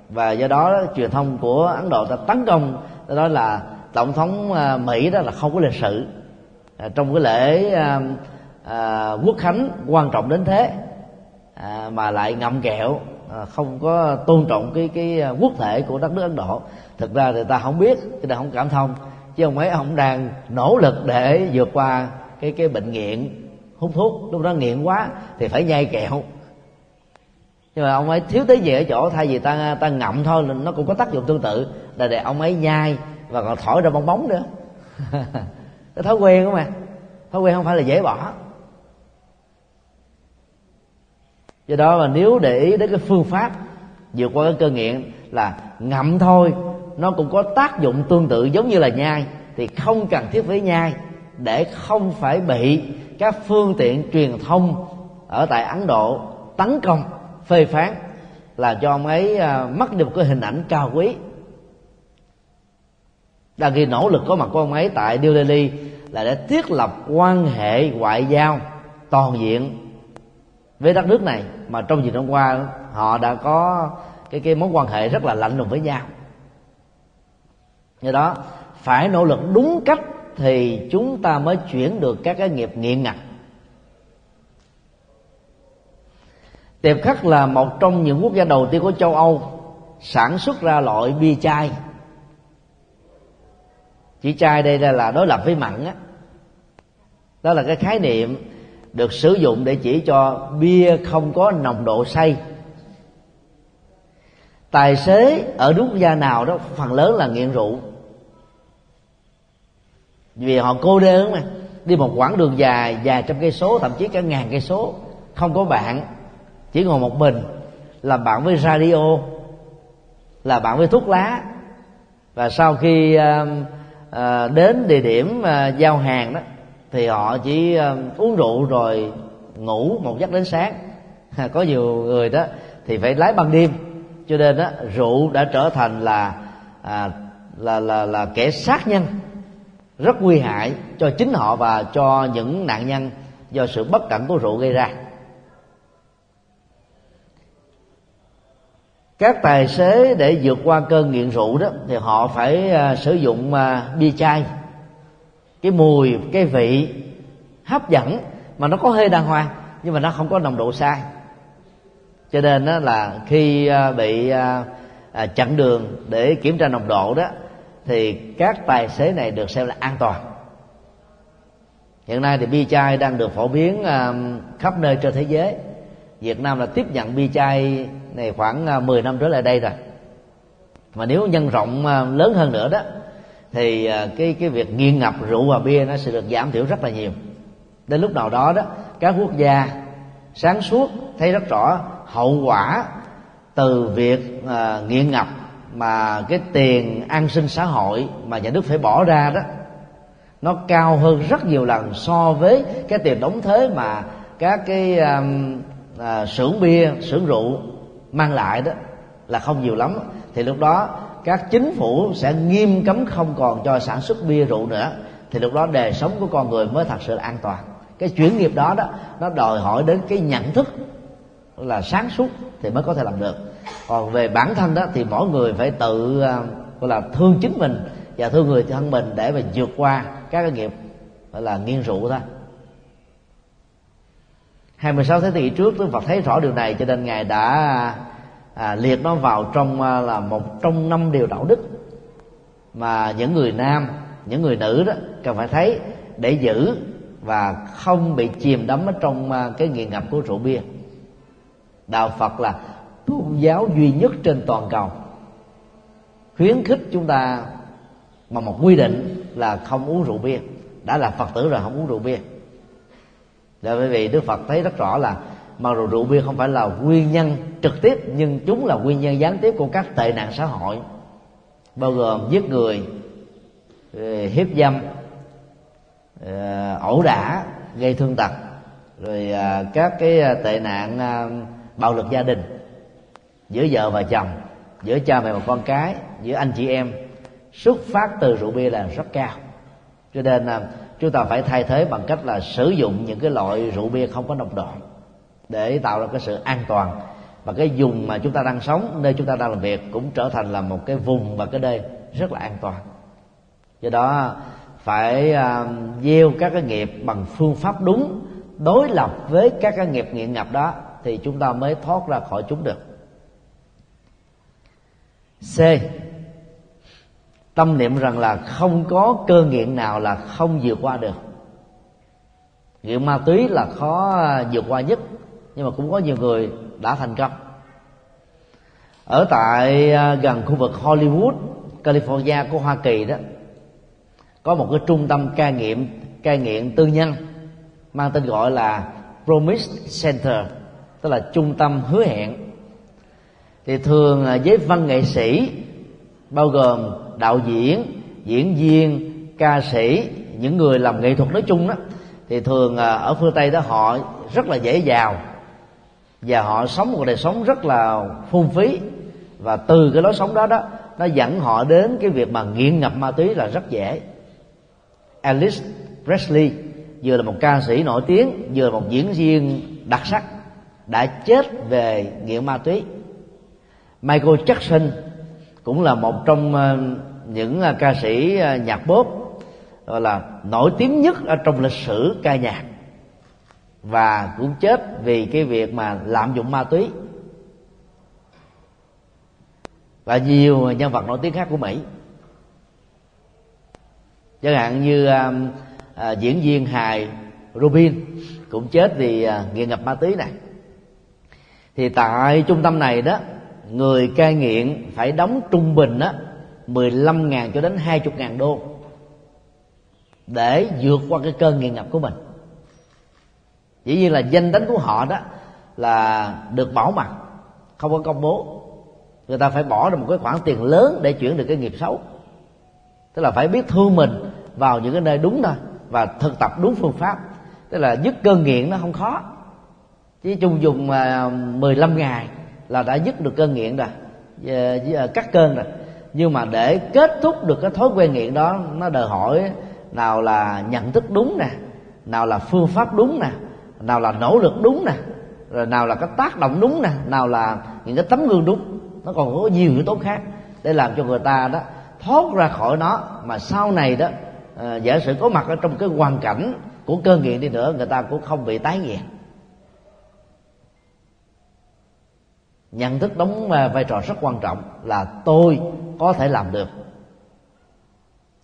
Speaker 1: và do đó truyền thông của Ấn Độ đã tấn công đó là tổng thống à, Mỹ đó là không có lịch sự. À, trong cái lễ à, à, quốc khánh quan trọng đến thế à, mà lại ngậm kẹo à, không có tôn trọng cái cái quốc thể của đất nước ấn độ. Thực ra thì ta không biết thì ta không cảm thông chứ ông ấy ông đang nỗ lực để vượt qua cái cái bệnh nghiện, hút thuốc, lúc đó nghiện quá thì phải nhai kẹo. Nhưng mà ông ấy thiếu tới gì ở chỗ, thay vì ta ta ngậm thôi nó cũng có tác dụng tương tự. Là để ông ấy nhai và còn thổi ra bong bóng nữa. Cái thói quen của mà. Thói quen không phải là dễ bỏ. Do đó mà nếu để ý đến cái phương pháp vượt qua cái cơ nghiện là ngậm thôi, nó cũng có tác dụng tương tự giống như là nhai, thì không cần thiết phải nhai để không phải bị các phương tiện truyền thông ở tại ấn độ tấn công, phê phán là cho ông ấy à, mất đi một cái hình ảnh cao quý. Đang khi nỗ lực có mặt của ông ấy tại New Delhi là để thiết lập quan hệ ngoại giao toàn diện với đất nước này. Mà trong nhiều năm qua, họ đã có cái cái mối quan hệ rất là lạnh lùng với nhau. Do đó, phải nỗ lực đúng cách thì chúng ta mới chuyển được các cái nghiệp nghiện ngặt tiệp khắc là một trong những quốc gia đầu tiên của châu âu sản xuất ra loại bia chai. Chỉ chai đây là, là đối lập với mặn á. Đó là cái khái niệm được sử dụng để chỉ cho bia không có nồng độ say. Tài xế ở quốc gia nào đó phần lớn là nghiện rượu vì họ cô đơn mà. Đi một quãng đường dài dài trăm cây số thậm chí cả ngàn cây số. Không có bạn chỉ ngồi một mình. Làm bạn với radio là bạn với thuốc lá. Và sau khi uh, uh, đến địa điểm uh, giao hàng đó thì họ chỉ uh, uống rượu rồi ngủ một giấc đến sáng. Có nhiều người đó thì phải lái ban đêm. Cho nên đó rượu đã trở thành là à, là là là kẻ sát nhân rất nguy hại cho chính họ và cho những nạn nhân do sự bất cẩn của rượu gây ra. Các tài xế để vượt qua cơn nghiện rượu đó thì họ phải uh, sử dụng uh, bia chai cái mùi cái vị hấp dẫn mà nó có hơi đàng hoàng nhưng mà nó không có nồng độ sai. Cho nên đó là khi uh, bị uh, chặn đường để kiểm tra nồng độ đó thì các tài xế này được xem là an toàn. Hiện nay thì bia chai đang được phổ biến um, khắp nơi trên thế giới. Việt nam là tiếp nhận bia chai này khoảng à, 10 năm trở lại đây rồi. Mà nếu nhân rộng à, lớn hơn nữa đó thì à, cái cái việc nghiện ngập rượu và bia nó sẽ được giảm thiểu rất là nhiều. Đến lúc nào đó đó các quốc gia sáng suốt thấy rất rõ hậu quả từ việc uh, nghiện ngập mà cái tiền an sinh xã hội mà nhà nước phải bỏ ra đó nó cao hơn rất nhiều lần so với cái tiền đóng thuế mà các cái um, à, xưởng bia xưởng rượu mang lại đó là không nhiều lắm. Thì lúc đó các chính phủ sẽ nghiêm cấm không còn cho sản xuất bia rượu nữa. Thì lúc đó đời sống của con người mới thật sự là an toàn. Cái chuyển nghiệp đó đó nó đòi hỏi đến cái nhận thức là sáng suốt thì mới có thể làm được còn về bản thân đó thì mỗi người phải tự à, gọi là thương chính mình và thương người thân mình để mà vượt qua các cái nghiệp gọi là nghiên rượu thôi 26 thế kỷ trước Đức Phật thấy rõ điều này cho nên ngài đã à, liệt nó vào trong à, là một trong năm điều đạo đức mà những người nam những người nữ đó cần phải thấy để giữ và không bị chìm đắm ở trong à, cái nghiện ngập của rượu bia. Đạo phật là tôn giáo duy nhất trên toàn cầu. Khuyến khích chúng ta mà một quy định là không uống rượu bia. Đã là phật tử rồi không uống rượu bia. Là bởi vì đức phật thấy rất rõ là mà rượu, rượu bia không phải là nguyên nhân trực tiếp nhưng chúng là nguyên nhân gián tiếp của các tệ nạn xã hội. Bao gồm giết người ờ, hiếp dâm ờ, ẩu đả gây thương tật rồi ờ, các cái tệ nạn bạo lực gia đình giữa vợ và chồng giữa cha mẹ và con cái giữa anh chị em xuất phát từ rượu bia là rất cao. Cho nên là chúng ta phải thay thế bằng cách là sử dụng những cái loại rượu bia không có nồng độ để tạo ra cái sự an toàn. Và cái vùng mà chúng ta đang sống nơi chúng ta đang làm việc cũng trở thành là một cái vùng và cái nơi rất là an toàn. Do đó phải uh, gieo các cái nghiệp bằng phương pháp đúng đối lập với các cái nghiệp nghiện ngập đó thì chúng ta mới thoát ra khỏi chúng được c. Tâm niệm rằng là không có cơ nghiện nào là không vượt qua được. Nghiện ma túy là khó vượt qua nhất, nhưng mà cũng có nhiều người đã thành công. Ở tại à, gần khu vực Hollywood, California của Hoa Kỳ đó, có một cái trung tâm cai nghiện cai nghiện tư nhân mang tên gọi là Promise Center, tức là trung tâm hứa hẹn thì thường giới văn nghệ sĩ, bao gồm đạo diễn diễn viên, ca sĩ, những người làm nghệ thuật nói chung đó, thì thường à, ở phương tây đó họ rất là dễ giàu và họ sống một đời sống rất là phung phí. Và từ cái lối sống đó đó, nó dẫn họ đến cái việc mà nghiện ngập ma túy là rất dễ. Alice Presley vừa là một ca sĩ nổi tiếng, vừa là một diễn viên đặc sắc, đã chết về nghiện ma túy. Michael Jackson cũng là một trong ờ, những ờ, ca sĩ ờ, nhạc pop gọi là nổi tiếng nhất ở trong lịch sử ca nhạc. Và cũng chết vì cái việc mà lạm dụng ma túy. Và nhiều nhân vật nổi tiếng khác của mỹ. Chẳng hạn như à, diễn viên hài Robin cũng chết vì à, nghiện ngập ma túy này. Thì tại trung tâm này đó người cai nghiện phải đóng trung bình đó 15 ngàn cho đến 20 ngàn đô để vượt qua cái cơn nghiện ngập của mình. Dĩ nhiên là danh tính của họ đó là được bảo mật, không có công bố. Người ta phải bỏ ra một cái khoản tiền lớn để chuyển được cái nghiệp xấu. Tức là phải biết thương mình vào những cái nơi đúng thôi và thực tập đúng phương pháp. Tức là dứt cơn nghiện nó không khó. Chỉ chung dùng à, 15 ngày là đã dứt được cơn nghiện rồi. Ờ, ờ, cắt cơn rồi. Nhưng mà để kết thúc được cái thói quen nghiện đó nó đòi hỏi nào là nhận thức đúng nè nào là phương pháp đúng nè nào là nỗ lực đúng nè rồi nào là cái tác động đúng nè nào là những cái tấm gương đúng. Nó còn có nhiều yếu tố khác để làm cho người ta đó thoát ra khỏi nó. Mà sau này đó à, giả sử có mặt ở trong cái hoàn cảnh của cơn nghiện đi nữa người ta cũng không bị tái nghiện. Nhận thức đóng à, vai trò rất quan trọng là tôi có thể làm được.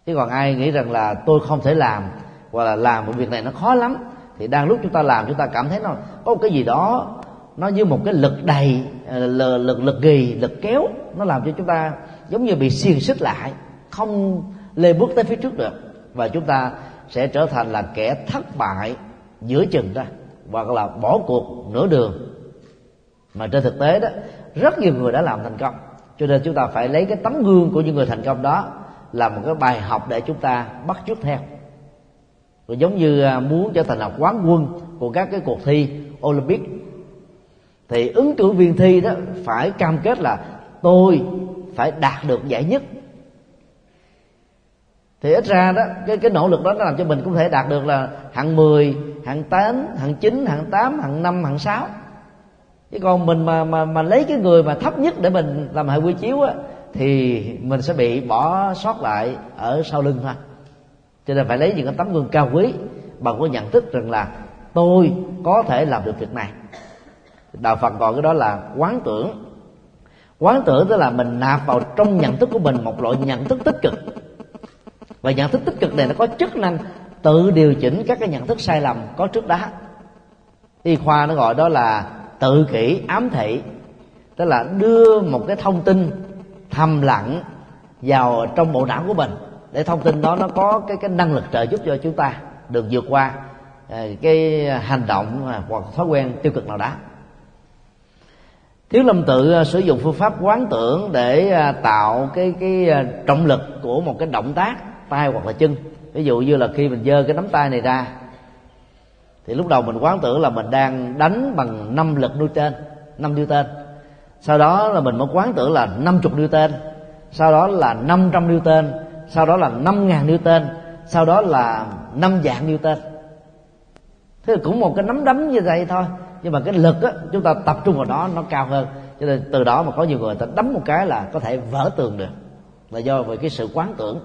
Speaker 1: Chứ còn ai nghĩ rằng là tôi không thể làm hoặc là làm một việc này nó khó lắm, thì đang lúc chúng ta làm chúng ta cảm thấy nó có một cái gì đó, nó như một cái lực đầy à, lực lực lực ghi lực kéo, nó làm cho chúng ta giống như bị xiềng xích lại, không lê bước tới phía trước được. Và chúng ta sẽ trở thành là kẻ thất bại giữa chừng ra, hoặc là bỏ cuộc nửa đường mà trên thực tế đó rất nhiều người đã làm thành công. Cho nên chúng ta phải lấy cái tấm gương của những người thành công đó là một cái bài học để chúng ta bắt chước theo. Rồi giống như à, muốn trở thành là quán quân của các cái cuộc thi Olympic thì ứng cử viên thi đó phải cam kết là tôi phải đạt được giải nhất. Thì ít ra đó cái cái nỗ lực đó nó làm cho mình cũng thể đạt được là hạng 10, hạng 8, hạng 9, hạng 8, hạng 5, hạng 6 chứ còn mình mà mà mà lấy cái người mà thấp nhất để mình làm hệ quy chiếu á, thì mình sẽ bị bỏ sót lại ở sau lưng thôi. Cho nên phải lấy những cái tấm gương cao quý bằng cái nhận thức rằng là tôi có thể làm được việc này. Đạo phật gọi cái đó là quán tưởng. Quán tưởng tức là mình nạp vào trong nhận thức của mình một loại nhận thức tích cực. Và nhận thức tích cực này nó có chức năng tự điều chỉnh các cái nhận thức sai lầm có trước đó. Y khoa nó gọi đó là tự kỷ, ám thị. Tức là đưa một cái thông tin thầm lặng vào trong bộ não của mình, để thông tin đó nó có cái cái năng lực trợ giúp cho chúng ta được vượt qua à, cái hành động hoặc thói quen tiêu cực nào đó. Thiếu lâm tự à, sử dụng phương pháp quán tưởng để à, tạo cái cái trọng lực của một cái động tác, tay hoặc là chân. Ví dụ như là khi mình giơ cái nắm tay này ra thì lúc đầu mình quán tưởng là mình đang đánh bằng năm lực nuôi năm tên. Sau đó là mình mới quán tưởng là 50 Newton sau đó là 500 Newton sau đó là 5.000 Newton sau đó là năm dạng Newton thế là cũng một cái nắm đấm như vậy thôi. Nhưng mà cái lực á, chúng ta tập trung vào đó nó cao hơn. Cho nên từ đó mà có nhiều người ta đấm một cái là có thể vỡ tường được. Là do về cái sự quán tưởng.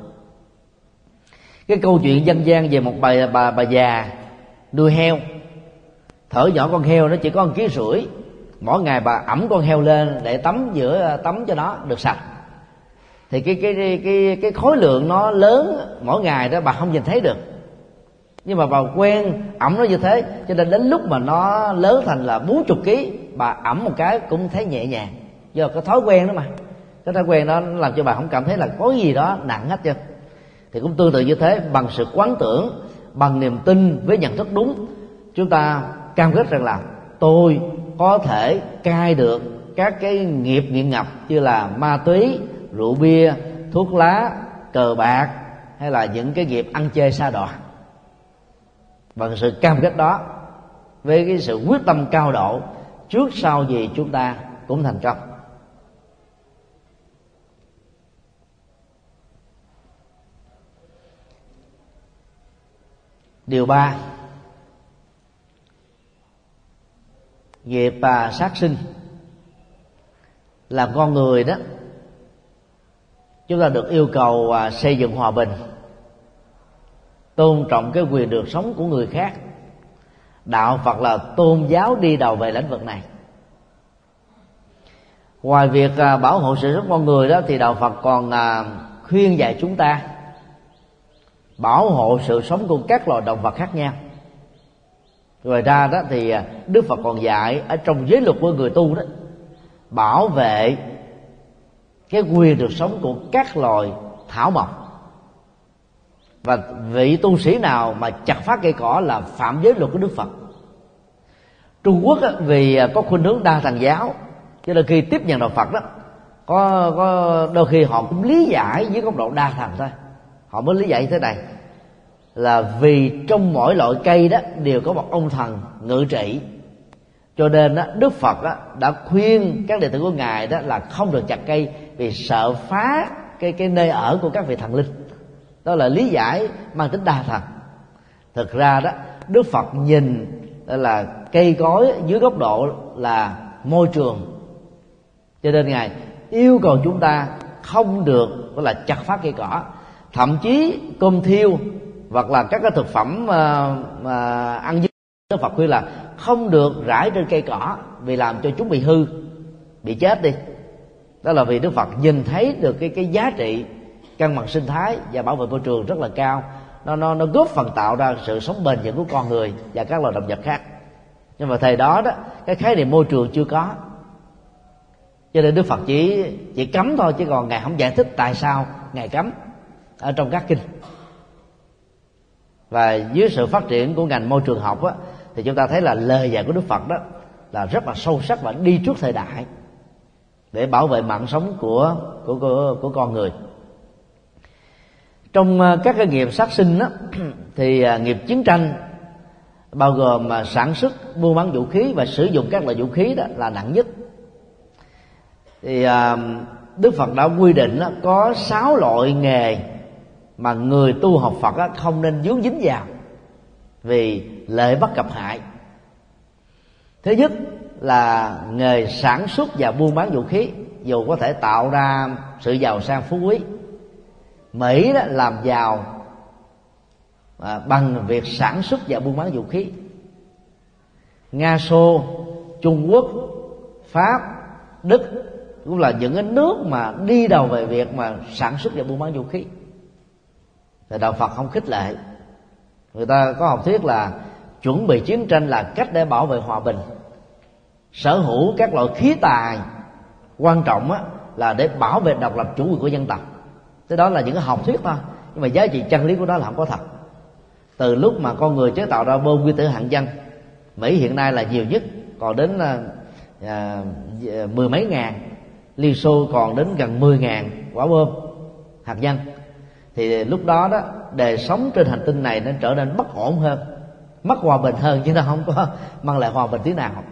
Speaker 1: Cái câu chuyện dân gian về một bà bà bà già nuôi heo. Thở nhỏ con heo nó chỉ có một ký rưỡi. Mỗi ngày bà ẩm con heo lên để tắm giữa, tắm cho nó được sạch. Thì cái cái cái cái khối lượng nó lớn mỗi ngày đó bà không nhìn thấy được. Nhưng mà bà quen ẩm nó như thế, cho nên đến lúc mà nó lớn thành là bốn chục ký, bà ẩm một cái cũng thấy nhẹ nhàng. Do cái thói quen đó mà. Cái thói quen đó làm cho bà không cảm thấy là có gì đó nặng hết trơn. Thì cũng tương tự như thế, bằng sự quán tưởng bằng niềm tin với nhận thức đúng. Chúng ta cam kết rằng là tôi có thể cai được các cái nghiệp nghiện ngập như là ma túy, rượu bia, thuốc lá, cờ bạc hay là những cái nghiệp ăn chơi xa đọa. Bằng sự cam kết đó, với cái sự quyết tâm cao độ, trước sau gì chúng ta cũng thành công. Điều ba. Nghiệp và sát sinh. Làm con người đó chúng ta được yêu cầu à, xây dựng hòa bình tôn trọng cái quyền được sống của người khác. Đạo phật là tôn giáo đi đầu về lĩnh vực này. Ngoài việc à, bảo hộ sự sống con người đó thì đạo phật còn à, khuyên dạy chúng ta bảo hộ sự sống của các loài động vật khác nhau. Ngoài ra đó thì à, đức phật còn dạy ở trong giới luật của người tu đó, bảo vệ cái quyền được sống của các loài thảo mộc. Và vị tu sĩ nào mà chặt phá cây cỏ là phạm giới luật của đức phật. Trung quốc vì à, có khuynh hướng đa thần giáo, cho nên khi tiếp nhận đạo phật đó, có có đôi khi họ cũng lý giải với góc độ đa thần thôi họ mới lý giải như thế này. Là vì trong mỗi loại cây đó đều có một ông thần ngự trị. Cho nên đó, đức phật đó, đã khuyên các đệ tử của ngài đó là không được chặt cây vì sợ phá cái cái nơi ở của các vị thần linh. Đó là lý giải mang tính đa thần. Thực ra đó đức phật nhìn là cây cối dưới góc độ là môi trường. Cho nên ngài yêu cầu chúng ta không được gọi là chặt phá cây cỏ thậm chí cơm thiêu hoặc là các cái thực phẩm mà, mà ăn dư Đức Phật khuyên là không được rải trên cây cỏ vì làm cho chúng bị hư bị chết đi. Đó là vì Đức Phật nhìn thấy được cái cái giá trị cân bằng sinh thái và bảo vệ môi trường rất là cao. Nó nó nó góp phần tạo ra sự sống bền vững của con người và các loài động vật khác. Nhưng mà thời đó đó cái khái niệm môi trường chưa có. Cho nên đức phật chỉ chỉ cấm thôi chứ còn ngài không giải thích tại sao ngài cấm ở trong các kinh. Và dưới sự phát triển của ngành môi trường học á, thì chúng ta thấy là lời dạy của đức phật đó là rất là sâu sắc và đi trước thời đại để bảo vệ mạng sống của của của, của con người. Trong ờ, các cái nghiệp sát sinh đó, thì ờ, nghiệp chiến tranh bao gồm mà sản xuất buôn bán vũ khí và sử dụng các loại vũ khí đó là nặng nhất. Thì đức phật đã quy định đó, có sáu loại nghề mà người tu học phật á, không nên dướng dính vào vì lợi bất cập hại. Thứ nhất là nghề sản xuất và buôn bán vũ khí dù có thể tạo ra sự giàu sang phú quý mỹ đó làm giàu à, bằng việc sản xuất và buôn bán vũ khí. Nga xô trung quốc pháp đức cũng là những cái nước mà đi đầu về việc mà sản xuất và buôn bán vũ khí thì đạo phật không khích lệ. Người ta có học thuyết là chuẩn bị chiến tranh là cách để bảo vệ hòa bình. Sở hữu các loại khí tài quan trọng á, là để bảo vệ độc lập chủ quyền của dân tộc. Thế đó là những cái học thuyết thôi nhưng mà giá trị chân lý của nó là không có thật. Từ lúc mà con người chế tạo ra bom nguyên tử hạt nhân mỹ hiện nay là nhiều nhất còn đến à, à, mười mấy ngàn liên xô còn đến gần mười ngàn quả bom hạt nhân thì lúc đó đó đời sống trên hành tinh này nó trở nên bất ổn hơn. Mất hòa bình hơn chứ nó không có mang lại hòa bình tí nào.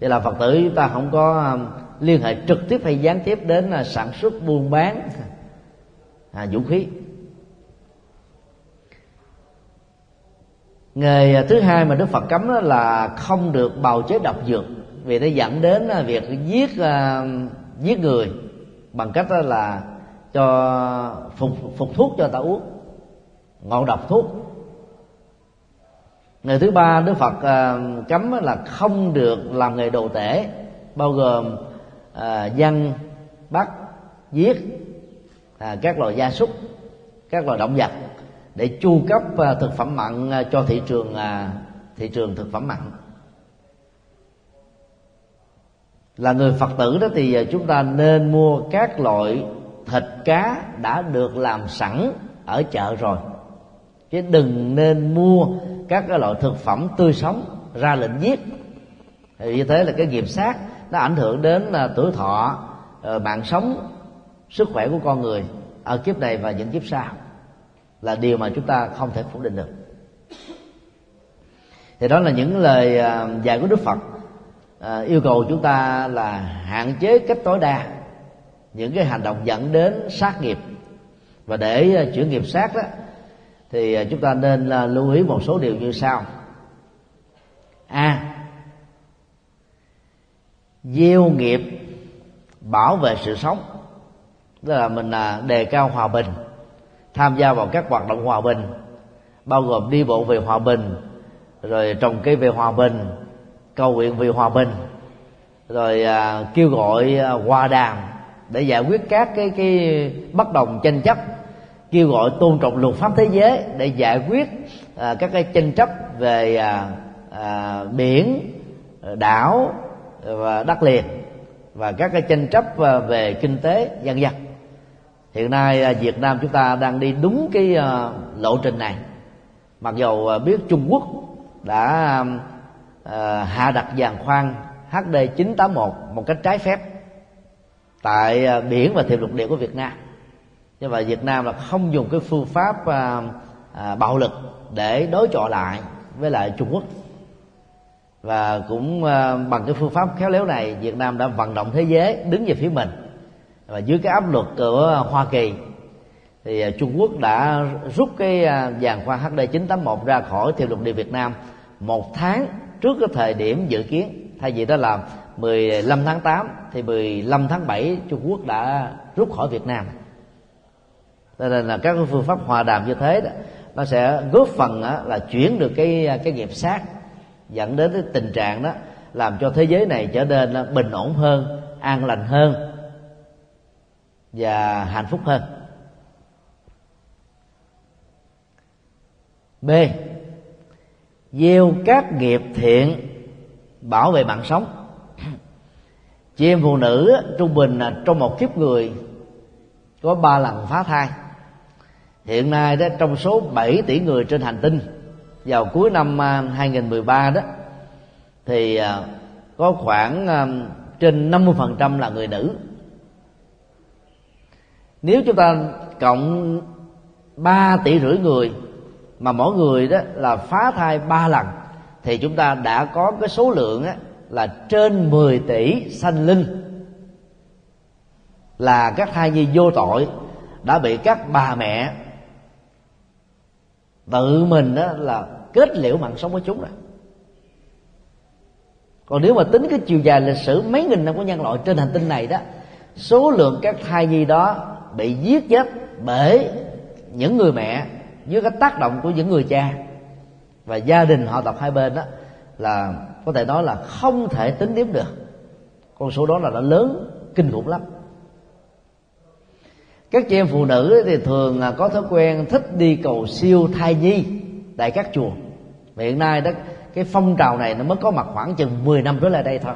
Speaker 1: Vậy là phật tử chúng ta không có um, liên hệ trực tiếp hay gián tiếp đến à, sản xuất buôn bán à, vũ khí. Nghề à, thứ hai mà đức phật cấm đó là không được bào chế độc dược vì nó dẫn đến à, việc giết giết người bằng cách đó là cho phục phục thuốc cho ta uống. Ngọn độc thuốc. Ngày thứ ba đức phật à, cấm là không được làm nghề đồ tể bao gồm à, dân bắt giết à, các loài gia súc các loài động vật để chu cấp à, thực phẩm mặn à, cho thị trường à, thị trường thực phẩm mặn. Là người phật tử đó thì à, chúng ta nên mua các loại thịt cá đã được làm sẵn ở chợ rồi. Chứ đừng nên mua các cái loại thực phẩm tươi sống ra lệnh giết. Thì như thế là cái nghiệp sát, nó ảnh hưởng đến à, tuổi thọ à, mạng sống, sức khỏe của con người ở kiếp này và những kiếp sau. Là điều mà chúng ta không thể phủ định được. Thì đó là những lời dạy của đức phật à, yêu cầu chúng ta là hạn chế cách tối đa những cái hành động dẫn đến sát nghiệp. Và để ờ, chuyển nghiệp sát đó thì ờ, chúng ta nên là lưu ý một số điều như sau. A. Gieo nghiệp bảo vệ sự sống. Tức là mình đề cao hòa bình tham gia vào các hoạt động hòa bình bao gồm đi bộ về hòa bình rồi trồng cây về hòa bình cầu nguyện vì hòa bình rồi à, kêu gọi à, hòa đàm để giải quyết các cái cái bất đồng tranh chấp kêu gọi tôn trọng luật pháp thế giới để giải quyết à, các cái tranh chấp về à, à, biển đảo và đất liền và các cái tranh chấp à, về kinh tế dân dân hiện nay à, Việt Nam chúng ta đang đi đúng cái à, lộ trình này. Mặc dù biết Trung Quốc đã à, hạ đặt giàn khoan HD 981 một cách trái phép tại à, biển và thềm lục địa của Việt Nam. Nhưng mà Việt Nam là không dùng cái phương pháp à, à, bạo lực để đối chọi lại với lại Trung Quốc. Và cũng à, bằng cái phương pháp khéo léo này Việt Nam đã vận động thế giới đứng về phía mình. Và dưới cái áp lực của Hoa Kỳ thì à, Trung Quốc đã rút cái à, dàn khoa HD 981 ra khỏi thềm lục địa Việt Nam một tháng trước cái thời điểm dự kiến thay vì đó là 15 tháng 8 thì 15 tháng 7 Trung Quốc đã rút khỏi Việt Nam. Cho nên là các phương pháp hòa đàm như thế đó nó sẽ góp phần đó, là chuyển được cái cái nghiệp sát dẫn đến cái tình trạng đó làm cho thế giới này trở nên à, bình ổn hơn an lành hơn và hạnh phúc hơn. B gieo các nghiệp thiện, bảo vệ mạng sống. Chị em phụ nữ trung bình là trong một kiếp người có ba lần phá thai. Hiện nay đó, trong số 7 tỷ người trên hành tinh, vào cuối năm à, 2013 đó, thì à, có khoảng à, trên 50% là người nữ. Nếu chúng ta cộng 3 tỷ rưỡi người mà mỗi người đó là phá thai ba lần. Thì chúng ta đã có cái số lượng á, là trên 10 tỷ sanh linh. Là các thai nhi vô tội đã bị các bà mẹ tự mình đó là kết liễu mạng sống của chúng rồi. Còn nếu mà tính cái chiều dài lịch sử mấy nghìn năm của nhân loại trên hành tinh này đó số lượng các thai nhi đó bị giết chết bởi những người mẹ dưới cái tác động của những người cha. Và gia đình họ tộc hai bên đó là có thể nói là không thể tính đếm được. Con số đó là đã lớn, kinh khủng lắm. Các chị em phụ nữ thì thường à, có thói quen thích đi cầu siêu thai nhi, tại các chùa. Và hiện nay đó, cái phong trào này nó mới có mặt khoảng chừng 10 năm trở lại đây thôi.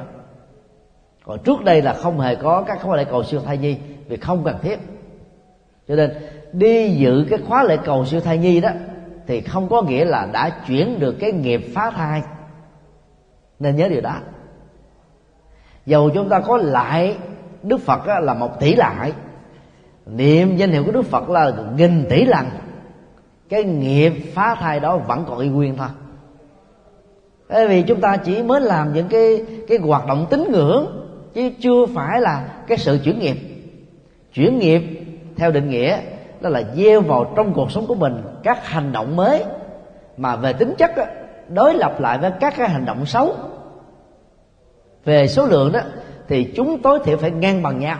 Speaker 1: Còn trước đây là không hề có các khóa lễ cầu siêu thai nhi, vì không cần thiết. Cho nên đi dự cái khóa lễ cầu siêu thai nhi đó, thì không có nghĩa là đã chuyển được cái nghiệp phá thai. Nên nhớ điều đó. Dầu chúng ta có lại đức phật là một tỷ lại, niệm danh hiệu của đức phật là nghìn tỷ lần, cái nghiệp phá thai đó vẫn còn y nguyên thôi. Bởi vì chúng ta chỉ mới làm những cái cái hoạt động tín ngưỡng, chứ chưa phải là cái sự chuyển nghiệp. Chuyển nghiệp theo định nghĩa đó là gieo vào trong cuộc sống của mình các hành động mới. Mà về tính chất đó, đối lập lại với các cái hành động xấu. Về số lượng đó thì chúng tối thiểu phải ngang bằng nhau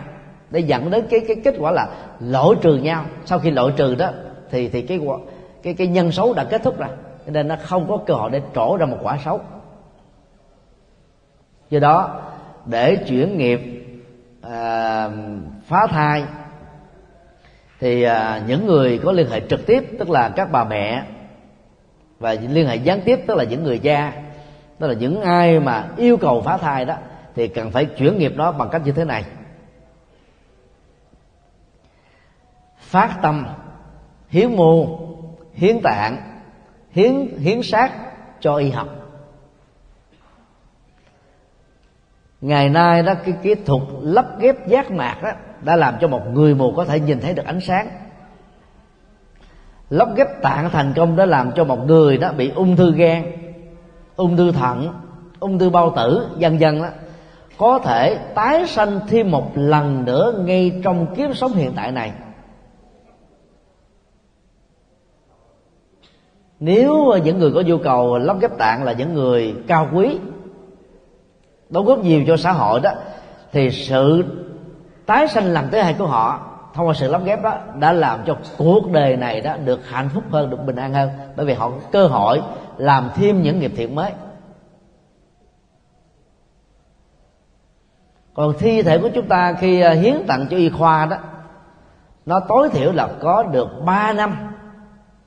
Speaker 1: để dẫn đến cái cái kết quả là lỗi trừ nhau. Sau khi lỗi trừ đó thì thì cái cái cái nhân xấu đã kết thúc rồi. Nên nó không có cơ hội để trổ ra một quả xấu. Do đó để chuyển nghiệp à, phá thai thì à, những người có liên hệ trực tiếp tức là các bà mẹ và liên hệ gián tiếp tức là những người cha tức là những ai mà yêu cầu phá thai đó thì cần phải chuyển nghiệp đó bằng cách như thế này. Phát tâm hiến mô hiến tạng hiến hiến sát cho y học. Ngày nay đó cái kỹ thuật lắp ghép giác mạc đó đã làm cho một người mù có thể nhìn thấy được ánh sáng. Lắp ghép tạng thành công đã làm cho một người đó bị ung thư gan, ung thư thận, ung thư bao tử, vân vân đó có thể tái sanh thêm một lần nữa ngay trong kiếp sống hiện tại này. Nếu những người có nhu cầu lắp ghép tạng là những người cao quý, đóng góp nhiều cho xã hội đó, thì sự tái sanh lần thứ hai của họ, thông qua sự lắp ghép đó, đã làm cho cuộc đời này đó được hạnh phúc hơn, được bình an hơn. Bởi vì họ có cơ hội làm thêm những nghiệp thiện mới. Còn thi thể của chúng ta khi à, hiến tặng cho y khoa đó, nó tối thiểu là có được 3 năm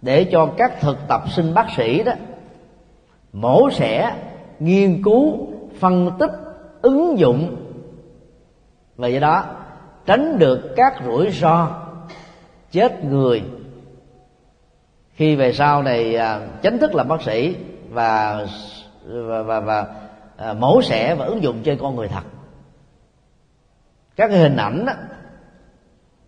Speaker 1: để cho các thực tập sinh bác sĩ đó mổ xẻ, nghiên cứu, phân tích, ứng dụng. Và do đó tránh được các rủi ro chết người. Khi về sau này à, chính thức làm bác sĩ và và và, và à, mổ xẻ và ứng dụng trên con người thật. Các cái hình ảnh đó,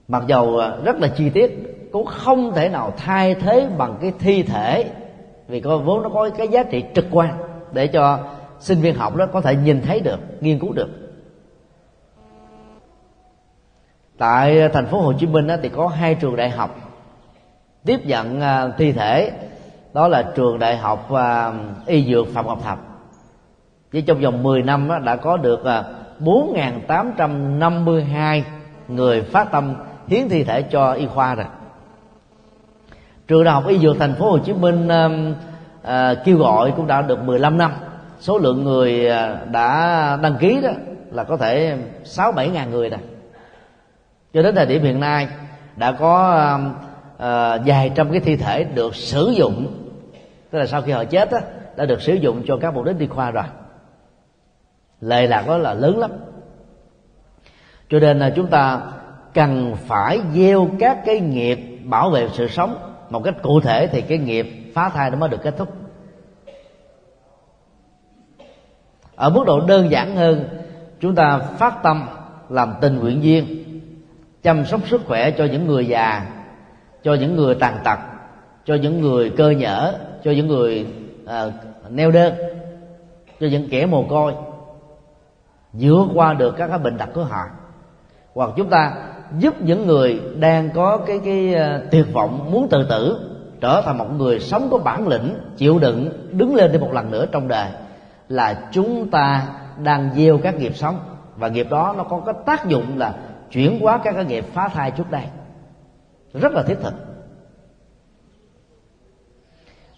Speaker 1: mặc dầu à, rất là chi tiết cũng không thể nào thay thế bằng cái thi thể vì có vốn nó có cái giá trị trực quan để cho sinh viên học đó có thể nhìn thấy được nghiên cứu được. Tại ờ, thành phố Hồ Chí Minh đó, thì có hai trường đại học tiếp nhận ờ, thi thể. Đó là trường đại học ờ, y dược Phạm Ngọc Thạch. Chỉ trong vòng 10 năm đã có được 4.852 người phát tâm hiến thi thể cho y khoa rồi. Trường đại học y dược thành phố Hồ Chí Minh kêu gọi cũng đã được 15 năm. Số lượng người đã đăng ký đó là có thể sáu bảy ngàn người rồi cho đến thời điểm hiện nay đã có uh, uh, vài trăm cái thi thể được sử dụng. Tức là sau khi họ chết đó, đã được sử dụng cho các mục đích đi khoa rồi. Lệ lạc đó là lớn lắm. Cho nên là chúng ta cần phải gieo các cái nghiệp bảo vệ sự sống một cách cụ thể thì cái nghiệp phá thai nó mới được kết thúc. Ở mức độ đơn giản hơn chúng ta phát tâm làm tình nguyện viên chăm sóc sức khỏe cho những người già cho những người tàn tật cho những người cơ nhở cho những người à, neo đơn cho những kẻ mồ côi vượt qua được các cái bệnh tật của họ. Hoặc chúng ta giúp những người đang có cái cái ờ, tuyệt vọng muốn tự tử trở thành một người sống có bản lĩnh chịu đựng đứng lên thêm một lần nữa trong đời là chúng ta đang gieo các nghiệp sống. Và nghiệp đó nó có cái tác dụng là chuyển hóa các cái nghiệp phá thai trước đây. Rất là thiết thực.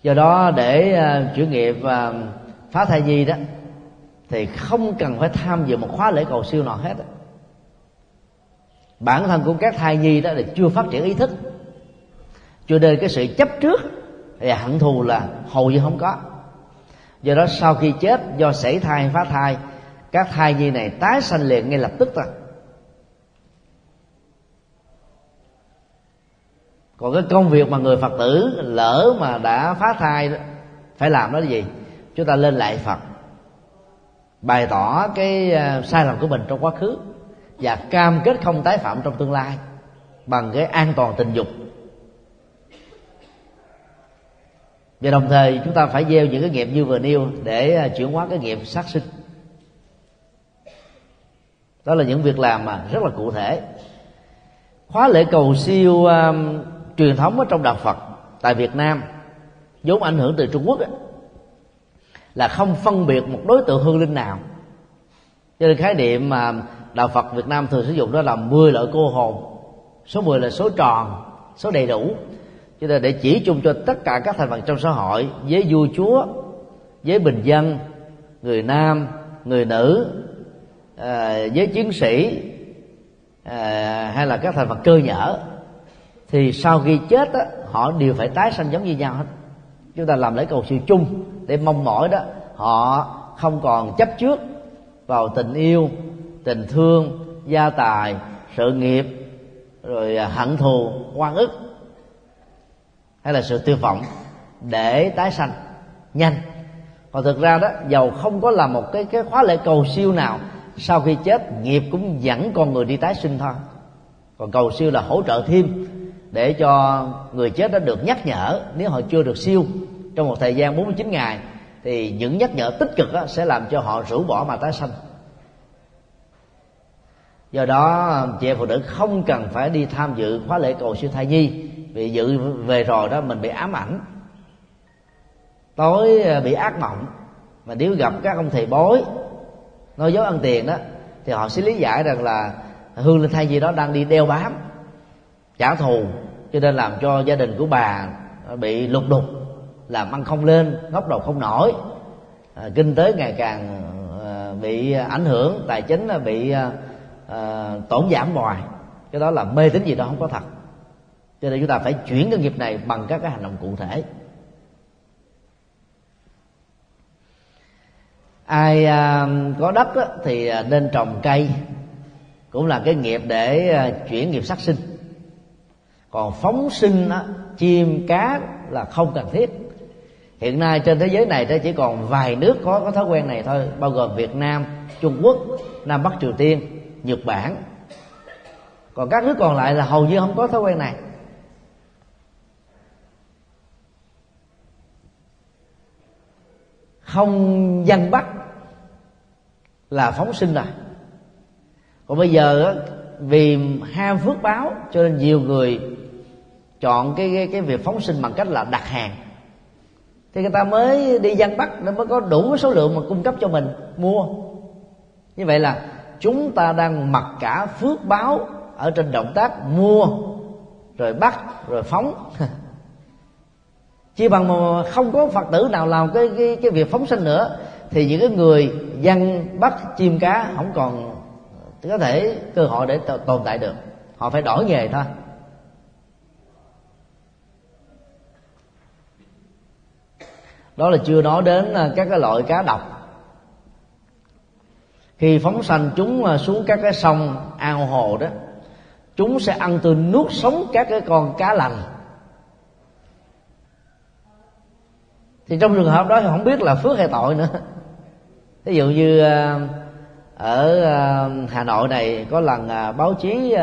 Speaker 1: Do đó để ờ, uh, chuyển nghiệp uh, phá thai nhi đó thì không cần phải tham dự một khóa lễ cầu siêu nào hết bản thân của các thai nhi đó là chưa phát triển ý thức. Cho nên cái sự chấp trước thì hận thù là hầu như không có. Do đó sau khi chết do sảy thai phá thai các thai nhi này tái sanh liền ngay lập tức thôi còn cái công việc mà người phật tử lỡ mà đã phá thai phải làm đó là gì? Chúng ta lên lại phật bày tỏ cái à, sai lầm của mình trong quá khứ và cam kết không tái phạm trong tương lai bằng cái an toàn tình dục. Và đồng thời chúng ta phải gieo những cái nghiệp như vừa nêu để à, chuyển hóa cái nghiệp sát sinh. Đó là những việc làm mà rất là cụ thể. Khóa lễ cầu siêu um, truyền thống ở trong đạo phật tại việt nam vốn ảnh hưởng từ trung quốc ấy, là không phân biệt một đối tượng hương linh nào. Cho nên khái niệm mà đạo phật việt nam thường sử dụng đó là 10 loại cô hồn. Số 10 là số tròn số đầy đủ. Cho nên để chỉ chung cho tất cả các thành phần trong xã hội với vua chúa với bình dân người nam người nữ à, với chiến sĩ à, hay là các thành phần cơ nhở thì sau khi chết đó, họ đều phải tái sanh giống như nhau hết. Chúng ta làm lễ cầu siêu chung để mong mỏi đó họ không còn chấp trước vào tình yêu tình thương gia tài sự nghiệp rồi à, hận thù oan ức hay là sự tiêu vọng để tái sanh nhanh. Còn thực ra đó dầu không có làm một cái cái khóa lễ cầu siêu nào sau khi chết nghiệp cũng dẫn con người đi tái sinh thôi. Còn cầu siêu là hỗ trợ thêm để cho người chết đã được nhắc nhở nếu họ chưa được siêu trong một thời gian 49 ngày, thì những nhắc nhở tích cực sẽ làm cho họ rũ bỏ mà tái sanh. Do đó, chị em phụ nữ không cần phải đi tham dự khóa lễ cầu siêu thai nhi, vì dự về rồi đó mình bị ám ảnh, tối à, bị ác mộng. Mà nếu gặp các ông thầy bói nói dối ăn tiền đó, thì họ sẽ lý giải rằng là hương linh thai gì đó đang đi đeo bám trả thù cho nên làm cho gia đình của bà bị lục đục làm ăn không lên ngóc đầu không nổi. À, kinh tế ngày càng à, bị ảnh hưởng tài chính bị à, à, tổn giảm hoài. Cái đó là mê tín gì đó không có thật. Cho nên chúng ta phải chuyển cái nghiệp này bằng các cái hành động cụ thể. Ai à, có đất á, thì à, nên trồng cây cũng là cái nghiệp để à, chuyển nghiệp sát sinh còn phóng sinh á, chim cá là không cần thiết. Hiện nay trên thế giới này đó chỉ còn vài nước có có thói quen này thôi bao gồm việt nam trung quốc nam bắc triều tiên nhật bản. Còn các nước còn lại là hầu như không có thói quen này. Không dân bắt là phóng sinh rồi. Còn bây giờ vì ham phước báo cho nên nhiều người chọn cái cái, cái việc phóng sinh bằng cách là đặt hàng. Thì người ta mới đi gian bắt nó mới có đủ số lượng mà cung cấp cho mình mua. Như vậy là chúng ta đang mặc cả phước báo ở trên động tác mua rồi bắt rồi phóng. Chỉ bằng mà không có phật tử nào làm cái cái cái việc phóng sinh nữa thì những cái người dân bắt chim cá không còn có thể cơ hội để tồn tại được. Họ phải đổi nghề thôi. Đó là chưa nói đến à, các cái loại cá độc. Khi phóng sanh chúng à, xuống các cái sông ao hồ đó, chúng sẽ ăn tươi nuốt sống các cái con cá lành. Thì trong trường hợp đó thì không biết là phước hay tội nữa. Ví dụ như à, ở hà nội này có lần báo chí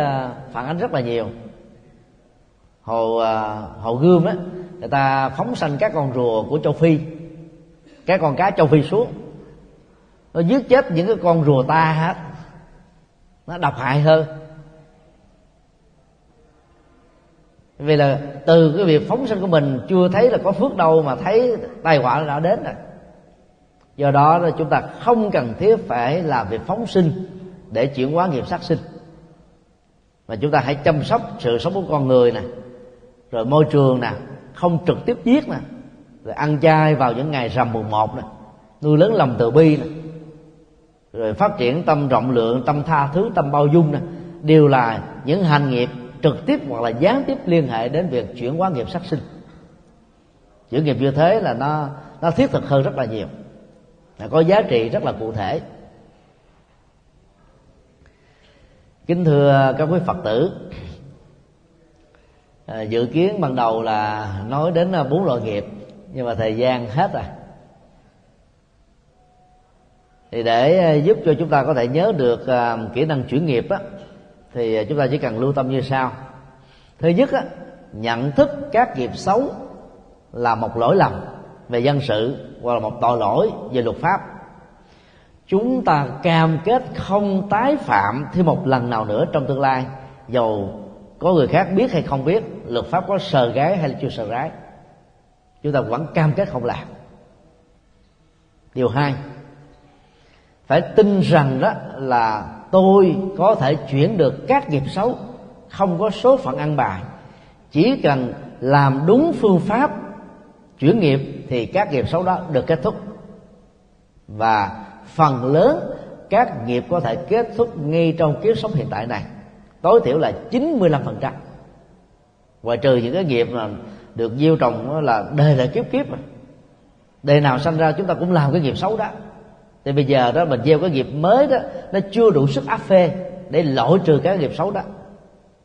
Speaker 1: phản ánh rất là nhiều hồ à, hồ gươm á, người ta phóng sanh các con rùa của châu phi, các con cá châu phi xuống. Nó giết chết những cái con rùa ta hết. Nó độc hại hơn. Vì là từ cái việc phóng sinh của mình chưa thấy là có phước đâu mà thấy tai họa đã đến rồi. Do đó là chúng ta không cần thiết phải làm việc phóng sinh để chuyển hóa nghiệp sát sinh. Mà chúng ta hãy chăm sóc sự sống của con người này rồi môi trường nè, không trực tiếp giết nè. Rồi ăn chay vào những ngày rằm mùng một nè. Nuôi lớn lòng từ bi nè. Rồi phát triển tâm rộng lượng, tâm tha thứ, tâm bao dung nè. Đều là những hành nghiệp trực tiếp hoặc là gián tiếp liên hệ đến việc chuyển hóa nghiệp sát sinh. Chuyển nghiệp như thế là nó nó thiết thực hơn rất là nhiều. Là có giá trị rất là cụ thể. Kính thưa các quý phật tử à, dự kiến ban đầu là nói đến ờ, bốn loại nghiệp nhưng mà thời gian hết rồi. Thì để ờ, giúp cho chúng ta có thể nhớ được à, kỹ năng chuyển nghiệp á thì chúng ta chỉ cần lưu tâm như sau. Thứ nhất á nhận thức các nghiệp xấu là một lỗi lầm về dân sự hoặc là một tội lỗi về luật pháp. Chúng ta cam kết không tái phạm thêm một lần nào nữa trong tương lai dầu có người khác biết hay không biết luật pháp có sờ gái hay là chưa sờ gái. Chúng ta vẫn cam kết không làm. Điều hai, phải tin rằng đó là tôi có thể chuyển được các nghiệp xấu, không có số phận ăn bài. Chỉ cần làm đúng phương pháp chuyển nghiệp thì các nghiệp xấu đó được kết thúc. Và phần lớn các nghiệp có thể kết thúc ngay trong kiếp sống hiện tại này. Tối thiểu là 95% ngoài trừ những cái nghiệp mà được gieo trồng là đời là kiếp kiếp đời nào sanh ra chúng ta cũng làm cái nghiệp xấu đó. Thì bây giờ đó mình gieo cái nghiệp mới đó, nó chưa đủ sức áp phê để loại trừ cái nghiệp xấu đó.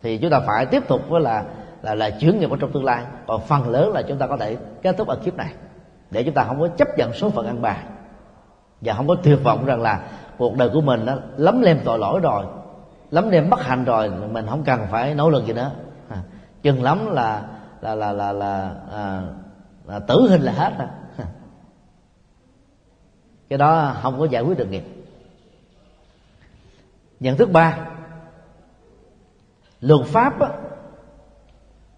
Speaker 1: Thì chúng ta phải tiếp tục với là là là chuyển nghiệp ở trong tương lai. Còn phần lớn là chúng ta có thể kết thúc ở kiếp này. Để chúng ta không có chấp nhận số phận ăn bài. Và không có tuyệt vọng rằng là cuộc đời của mình nó lấm lem tội lỗi rồi, lấm lem bất hạnh rồi, mình không cần phải nỗ lực gì nữa chừng lắm là là là là là, à, là tử hình là hết rồi. Cái đó không có giải quyết được nghiệp. Nhận thức ba. Luật pháp á,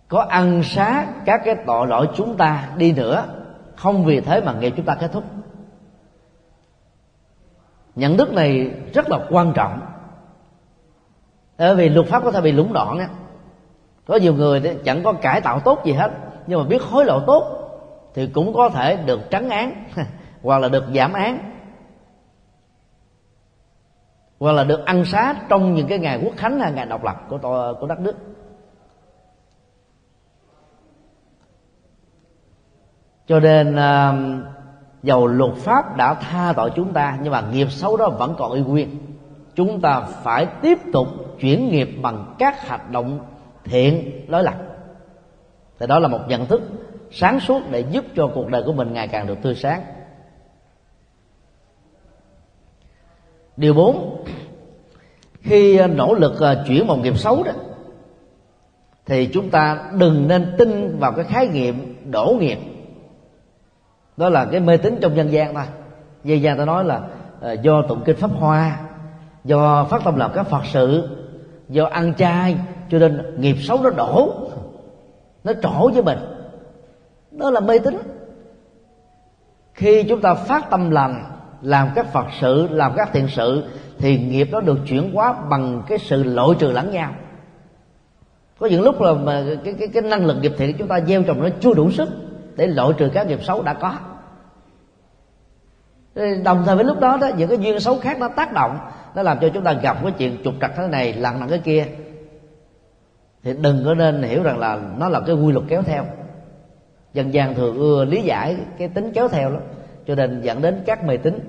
Speaker 1: có ăn xá các cái tội lỗi chúng ta đi nữa không vì thế mà nghiệp chúng ta kết thúc. Nhận thức này rất là quan trọng. Bởi vì luật pháp có thể bị lũng đoạn á có nhiều người chẳng có cải tạo tốt gì hết nhưng mà biết hối lộ tốt thì cũng có thể được trắng án hoặc là được giảm án. Hoặc là được ăn xá trong những cái ngày quốc khánh hay ngày độc lập của của đất nước. Cho nên uh, dầu luật pháp đã tha tội chúng ta nhưng mà nghiệp xấu đó vẫn còn y nguyên chúng ta phải tiếp tục chuyển nghiệp bằng các hoạt động thiện, lối lạc. Thì đó là một nhận thức sáng suốt để giúp cho cuộc đời của mình ngày càng được tươi sáng. Điều bốn, khi nỗ lực à, chuyển một nghiệp xấu đó, thì chúng ta đừng nên tin vào cái khái niệm đổ nghiệp. Đó là cái mê tín trong dân gian thôi. Dân gian ta nói là à, do tụng kinh pháp hoa, do phát tâm làm các phật sự do ăn chay, cho nên nghiệp xấu nó đổ. Nó trổ với mình. Đó là mê tín. Khi chúng ta phát tâm lành, làm các phật sự, làm các thiện sự, thì nghiệp đó được chuyển hóa bằng cái sự loại trừ lẫn nhau. Có những lúc là mà cái cái cái năng lực nghiệp thiện chúng ta gieo trồng nó chưa đủ sức để loại trừ các nghiệp xấu đã có. Đồng thời với lúc đó đó, những cái duyên xấu khác nó tác động nó làm cho chúng ta gặp cái chuyện trục trặc thế này lặng lặn cái kia. Thì đừng có nên hiểu rằng là nó là cái quy luật kéo theo. Dân gian thường ưa lý giải cái tính kéo theo lắm, cho nên dẫn đến các mê tín.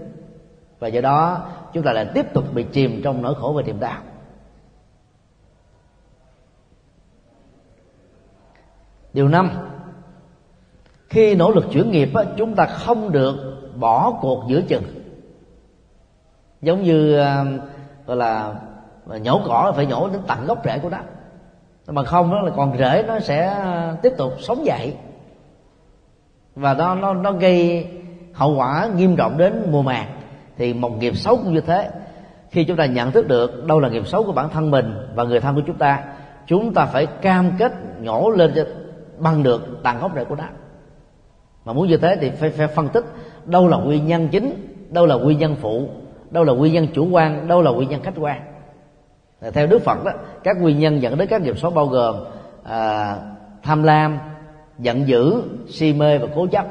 Speaker 1: Và do đó, chúng ta lại tiếp tục bị chìm trong nỗi khổ và niềm đau. Điều năm, khi nỗ lực chuyển nghiệp chúng ta không được bỏ cuộc giữa chừng giống như um, gọi là nhổ cỏ phải nhổ đến tận gốc rễ của nó mà không đó là còn rễ nó sẽ uh, tiếp tục sống dậy. Và nó nó nó gây hậu quả nghiêm trọng đến mùa màng. Thì một nghiệp xấu cũng như thế. Khi chúng ta nhận thức được đâu là nghiệp xấu của bản thân mình và người thân của chúng ta chúng ta phải cam kết nhổ lên cho bằng được tàn gốc rễ của nó mà muốn như thế thì phải, phải phân tích đâu là nguyên nhân chính đâu là nguyên nhân phụ đâu là nguyên nhân chủ quan đâu là nguyên nhân khách quan. Theo đức phật đó các nguyên nhân dẫn đến các nghiệp xấu bao gồm à, tham lam giận dữ si mê và cố chấp.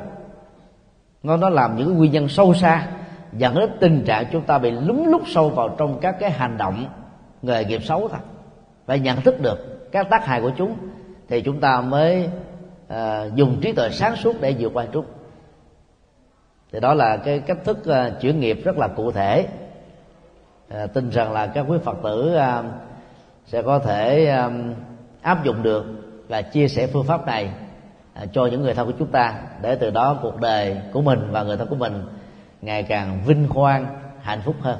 Speaker 1: Nó nó làm những nguyên nhân sâu xa dẫn đến tình trạng chúng ta bị lúng lút sâu vào trong các cái hành động nghề nghiệp xấu thôi. Phải nhận thức được các tác hại của chúng thì chúng ta mới à, dùng trí tuệ sáng suốt để vượt qua chúng thì đó là cái cách thức uh, chuyển nghiệp rất là cụ thể. Uh, tin rằng là các quý phật tử uh, sẽ có thể uh, áp dụng được và chia sẻ phương pháp này uh, cho những người thân của chúng ta để từ đó cuộc đời của mình và người thân của mình ngày càng vinh quang hạnh phúc hơn.